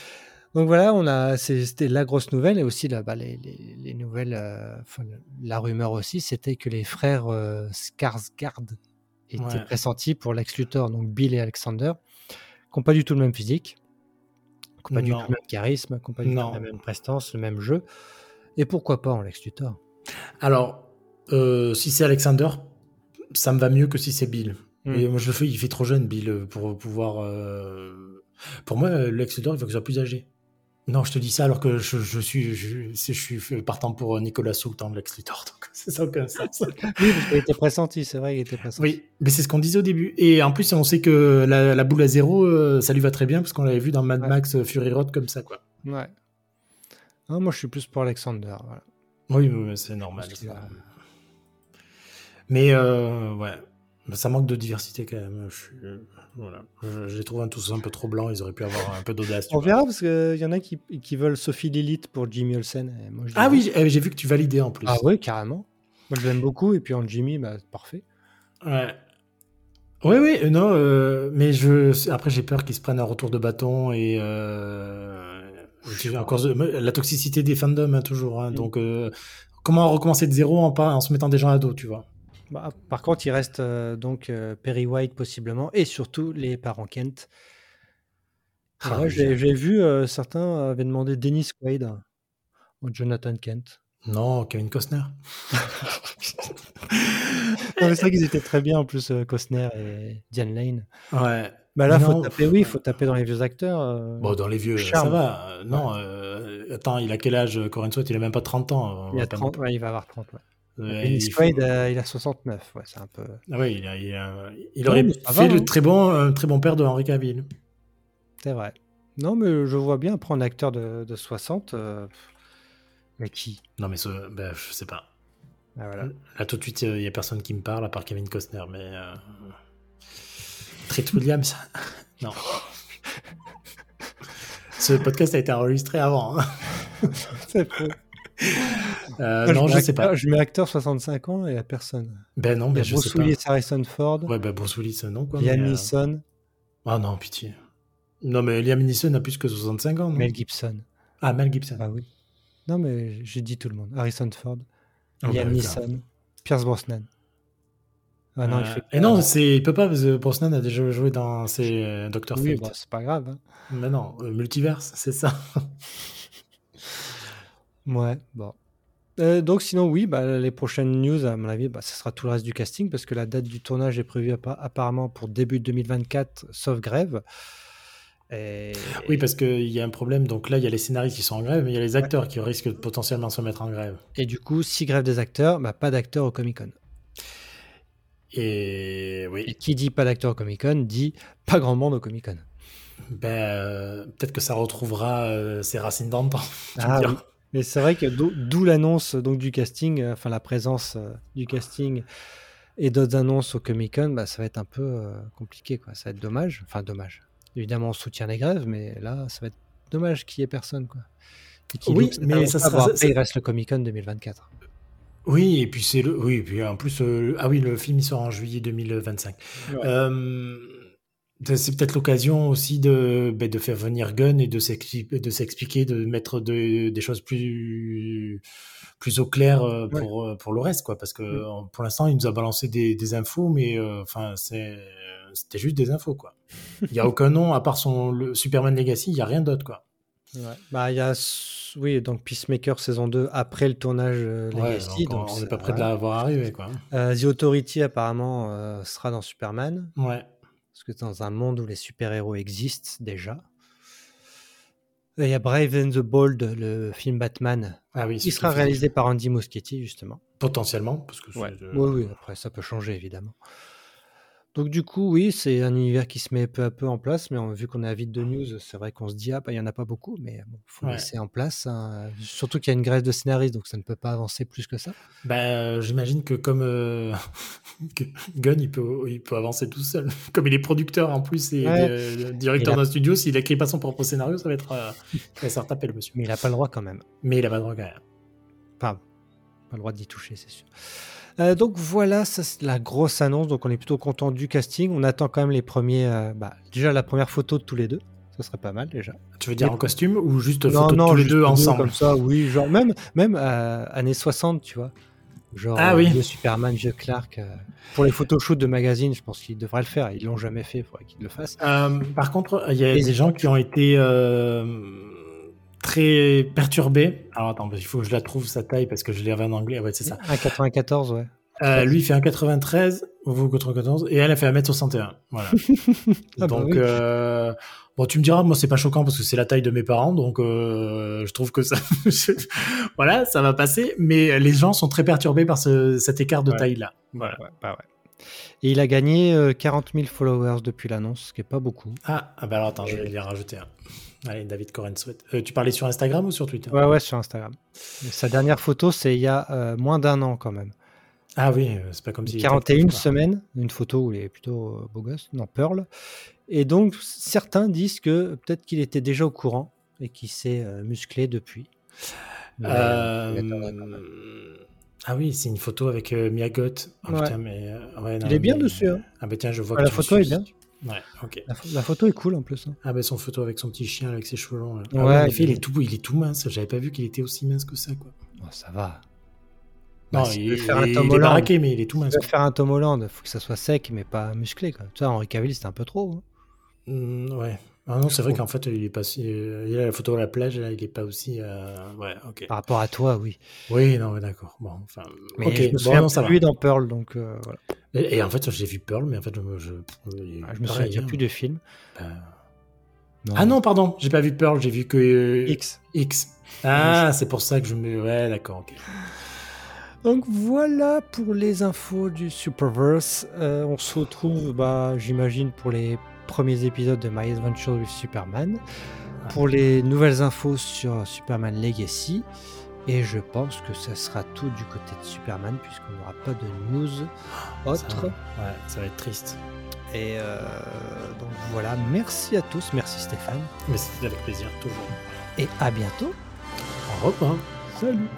Donc voilà, on a, c'est- c'était la grosse nouvelle et aussi là, bah, les, les- les nouvelles, euh, la rumeur aussi, c'était que les frères euh, Skarsgård étaient Ouais. pressentis pour Lex Luthor, donc Bill et Alexander, qui n'ont pas du tout le même physique, qui n'ont pas du Non. tout le même charisme, qui n'ont pas du tout la même prestance, le même jeu. Et pourquoi pas en Lex Luthor? Alors, euh, si c'est Alexander, ça me va mieux que si c'est Bill. Hmm. Et moi, je le fais, il fait trop jeune, Bill, pour pouvoir. euh, Pour moi, Lex Luthor, il faut qu'il soit plus âgé. Non, je te dis ça alors que je, je suis, je, je suis partant pour Nicolas Soult en Lex Luthor. Donc, c'est ça aucun sens. Oui, parce qu'il était pressenti, c'est vrai qu'il était pressenti. Oui, mais c'est ce qu'on disait au début. Et en plus, on sait que la, la boule à zéro, euh, ça lui va très bien parce qu'on l'avait vu dans Mad Ouais. Max euh, Fury Road comme ça, quoi. Ouais. Non, moi, je suis plus pour Alexander. Voilà. Oui, oui, c'est normal. Ça. a- Mais euh, ouais, ça manque de diversité quand même. Je, suis- voilà. je, je les trouve un tous un peu trop blancs. Ils auraient pu avoir un peu d'audace. On verra parce qu'il y en a qui, qui veulent Sophie Lilith pour Jimmy Olsen. et moi, je Ah oui, j'ai eh, j'ai vu que tu validais en plus. Ah oui, carrément. Moi, je l'aime beaucoup. Et puis en Jimmy, bah, parfait. Ouais. Oui, oui, euh, non, euh, mais je, après j'ai peur qu'ils se prennent un retour de bâton et euh, encore la toxicité des fandoms hein, toujours. hein, Mm. Donc euh, comment recommencer de zéro en, pas, en se mettant des gens à dos, tu vois Bah, par contre, il reste euh, donc euh, Perry White possiblement et surtout les parents Kent. Ah oui, j'ai vu euh, certains avaient demandé Dennis Quaid ou Jonathan Kent. Non, Kevin Costner. C'est vrai qu'ils étaient très bien en plus, Costner et Diane Lane. Ouais. Bah là, faut Non, taper, oui, il faut taper dans les vieux acteurs. Bon, dans les vieux, Charme. ça va. Non, attends, il a quel âge Corinne Sweat Il a même pas 30 ans. il, a pas 30, ouais, il va avoir 30. Ouais. Dennis faut- euh, il a 69. Ouais, c'est un peu. Ah ouais, il, a- il a- il Non, aurait fait va, le hein. très bon, très bon père de Henri Cavill. C'est vrai. Non, mais je vois bien prendre un acteur de, de 60. euh, Mais qui? Non, mais ce, ben, je sais pas. Ah, voilà. Là, tout de suite, il y a personne qui me parle à part Kevin Costner, mais. Euh... Treat Williams Non. Ce podcast a été enregistré avant. hein. C'est faux. Euh, non, mets je sais acteur- pas. Je mets acteur 65 ans et il n'y a personne. Ben non, ben je sais pas. Harrison Ford, Ouais, ben Bruce Willis, non, quoi. Liam euh, Neeson, Ah non, pitié. Non, mais Liam Neeson a plus que 65 ans. non? Mel Gibson. Ah, Mel Gibson. Ah oui. Non, mais j'ai dit tout le monde. Harrison Ford, Ah, Liam bah, Neeson, Pierce Brosnan. Ah non, il Euh, fait Et non, c'est, il peut pas, parce que Brosnan a déjà joué dans euh, Doctor Oui, Fate. bon, c'est pas grave. hein. Mais non, multiverse, c'est ça. Ouais, bon. Euh, donc sinon, oui, bah, les prochaines news, à mon avis, bah, ce sera tout le reste du casting, parce que la date du tournage est prévue appa- apparemment pour début 2024, sauf grève. Et... Oui, parce qu'il y a un problème. Donc là, il y a les scénaristes qui sont en grève, mais il y a les acteurs qui risquent de potentiellement se mettre en grève. Et du coup, si grève des acteurs, bah, pas d'acteurs au Comic Con. Et qui dit pas d'acteurs au Comic Con dit pas grand monde au Comic Con. ben, euh, peut-être que ça retrouvera euh, ses racines d'antan. Ah oui. Mais c'est vrai que d'où l'annonce donc du casting, euh, enfin la présence euh, du casting et d'autres annonces au Comic Con, bah, ça va être un peu euh, compliqué, quoi. Ça va être dommage. Enfin dommage. Évidemment, on soutient les grèves, mais là, ça va être dommage qu'il y ait personne, quoi. Et Oui, mais ça sera- ça- il reste le Comic Con 2024. Oui, et puis c'est le. Oui, et puis en plus, euh, ah oui, le film il sort en juillet 2025. Ouais. C'est peut-être l'occasion aussi de, ben, de faire venir Gunn et de s'expli- de s'expliquer, de mettre de- des choses plus plus au clair euh, Ouais. pour euh, pour le reste, quoi. Parce que pour l'instant, il nous a balancé des, des infos, mais euh, c'est c'était juste des infos, quoi. Il y a aucun nom à part son le Superman Legacy, il y a rien d'autre, quoi. Ouais. Bah, il y a, s- oui, donc Peacemaker saison 2 après le tournage euh, Legacy. donc on- donc on c'est- n'est pas près de l'avoir arrivé, quoi. Euh, The Authority apparemment euh, sera dans Superman. Ouais. Parce que dans un monde où les super-héros existent déjà. Il y a Brave and the Bold, le film Batman, Ah oui. qui sera réalisé par Andy Muschietti, justement. potentiellement, parce que c'est, euh, Oui, oui, après, ça peut changer, évidemment. Donc, du coup, oui, c'est un univers qui se met peu à peu en place, mais on- vu qu'on est avide de news, c'est vrai qu'on se dit, ah, bah, il n'y en a pas beaucoup, mais bon, faut Ouais. laisser en place. hein. Surtout qu'il y a une grève de scénaristes, donc ça ne peut pas avancer plus que ça. Ben, euh, j'imagine que comme euh, Gunn, il peut, il peut avancer tout seul. Comme il est producteur en plus et Ouais. euh, directeur d'un studio, s'il écrit pas son propre scénario, ça va être, euh, va taper le monsieur. Mais il n'a pas le droit quand même. Mais il a pas le droit quand même. Enfin, pas le droit d'y toucher, c'est sûr. Euh, donc voilà, ça c'est la grosse annonce. Donc on est plutôt content du casting. On attend quand même les premiers. euh, bah, déjà la première photo de tous les deux. Ça serait pas mal déjà. Tu veux dire en costume ou juste photo de tous les juste deux ensemble comme ça. Oui, genre même même euh, années 60, tu vois. Genre Ah oui. vieux Superman, vieux Clark. euh, pour les photoshoots de magazines, je pense qu'ils devraient le faire. Ils l'ont jamais fait. Il faudrait qu'ils le fassent. Euh, par contre, il y a Et- des gens qui ont été euh, très perturbés. Alors attends, il faut que je la trouve sa taille parce que je l'ai en anglais. Ouais, c'est ça. 1,94, ouais. Euh, lui, il fait 1,93, vous 94, et elle, a fait 1m61. Voilà. Ah bah donc, oui. euh, bon, tu me diras, moi, c'est pas choquant parce que c'est la taille de mes parents, donc euh, je trouve que ça, voilà, ça va passer. Mais les gens sont très perturbés par ce- cet écart de Ouais. taille-là. Voilà. Ouais, bah ouais. Et il a gagné euh, 40 000 followers depuis l'annonce, ce qui est pas beaucoup. Ah, ah, bah alors attends, je vais y rajouter un. Allez, David Coren souhaite. Euh, tu parlais sur Instagram ou sur Twitter? Ouais, ouais, sur Instagram. Et sa dernière photo, c'est il y a euh, moins d'un an quand même. Ah oui, euh, c'est pas comme si. 41 semaines, une photo où il est plutôt euh, beau gosse, non, Pearl. Et donc, certains disent que peut-être qu'il était déjà au courant et qu'il s'est euh, musclé depuis. Mais, Ah oui, c'est une photo avec euh, Mia Goth. Oh, Ouais. putain, mais, euh, ouais, non, Il est bien mais- dessus, hein. Ah bah tiens, je vois Ah, que la photo est bien. Ouais, ok. La, pho- la photo est cool en plus. hein. Ah bah son photo avec son petit chien, avec ses cheveux longs. là. Ah Ouais, en effet, il est- tout, il est tout mince. J'avais pas vu qu'il était aussi mince que ça, quoi. Oh, ça va. Non, Bah, il, un Tom est baraqué, mais il est tout Il mince. faire un Tom Holland, faut que ça soit sec mais pas musclé. Quoi. Tu vois, Henri Cavill, c'était un peu trop. hein. Mm, ouais. Ah non, c'est vrai qu'en fait, il est pas si. il a la photo à la plage, là, il est pas aussi. euh, Ouais, ok. Par rapport à toi, oui. Oui, non, mais d'accord. Bon, enfin. Mais ok, je me bon, non, ça plus va. dans Pearl, donc euh, voilà. Et, et en fait, j'ai vu Pearl, mais en fait, je. je, Ah, je me souviens hein. plus de film. Euh, Ah non, pardon, j'ai pas vu Pearl, j'ai vu que. euh, X. X. Ah, c'est pour ça que je me. Ouais, d'accord, ok. Donc voilà pour les infos du Superverse. On se retrouve, bah, j'imagine, pour les premiers épisodes de My Adventure with Superman, pour les nouvelles infos sur Superman Legacy. Et je pense que ça sera tout du côté de Superman, puisqu'on n'aura pas de news Ça, autre. ouais, ça va être triste. Et euh, donc voilà, merci à tous, merci Stéphane, Mais c'était avec plaisir, toujours. et à bientôt. Au revoir. Salut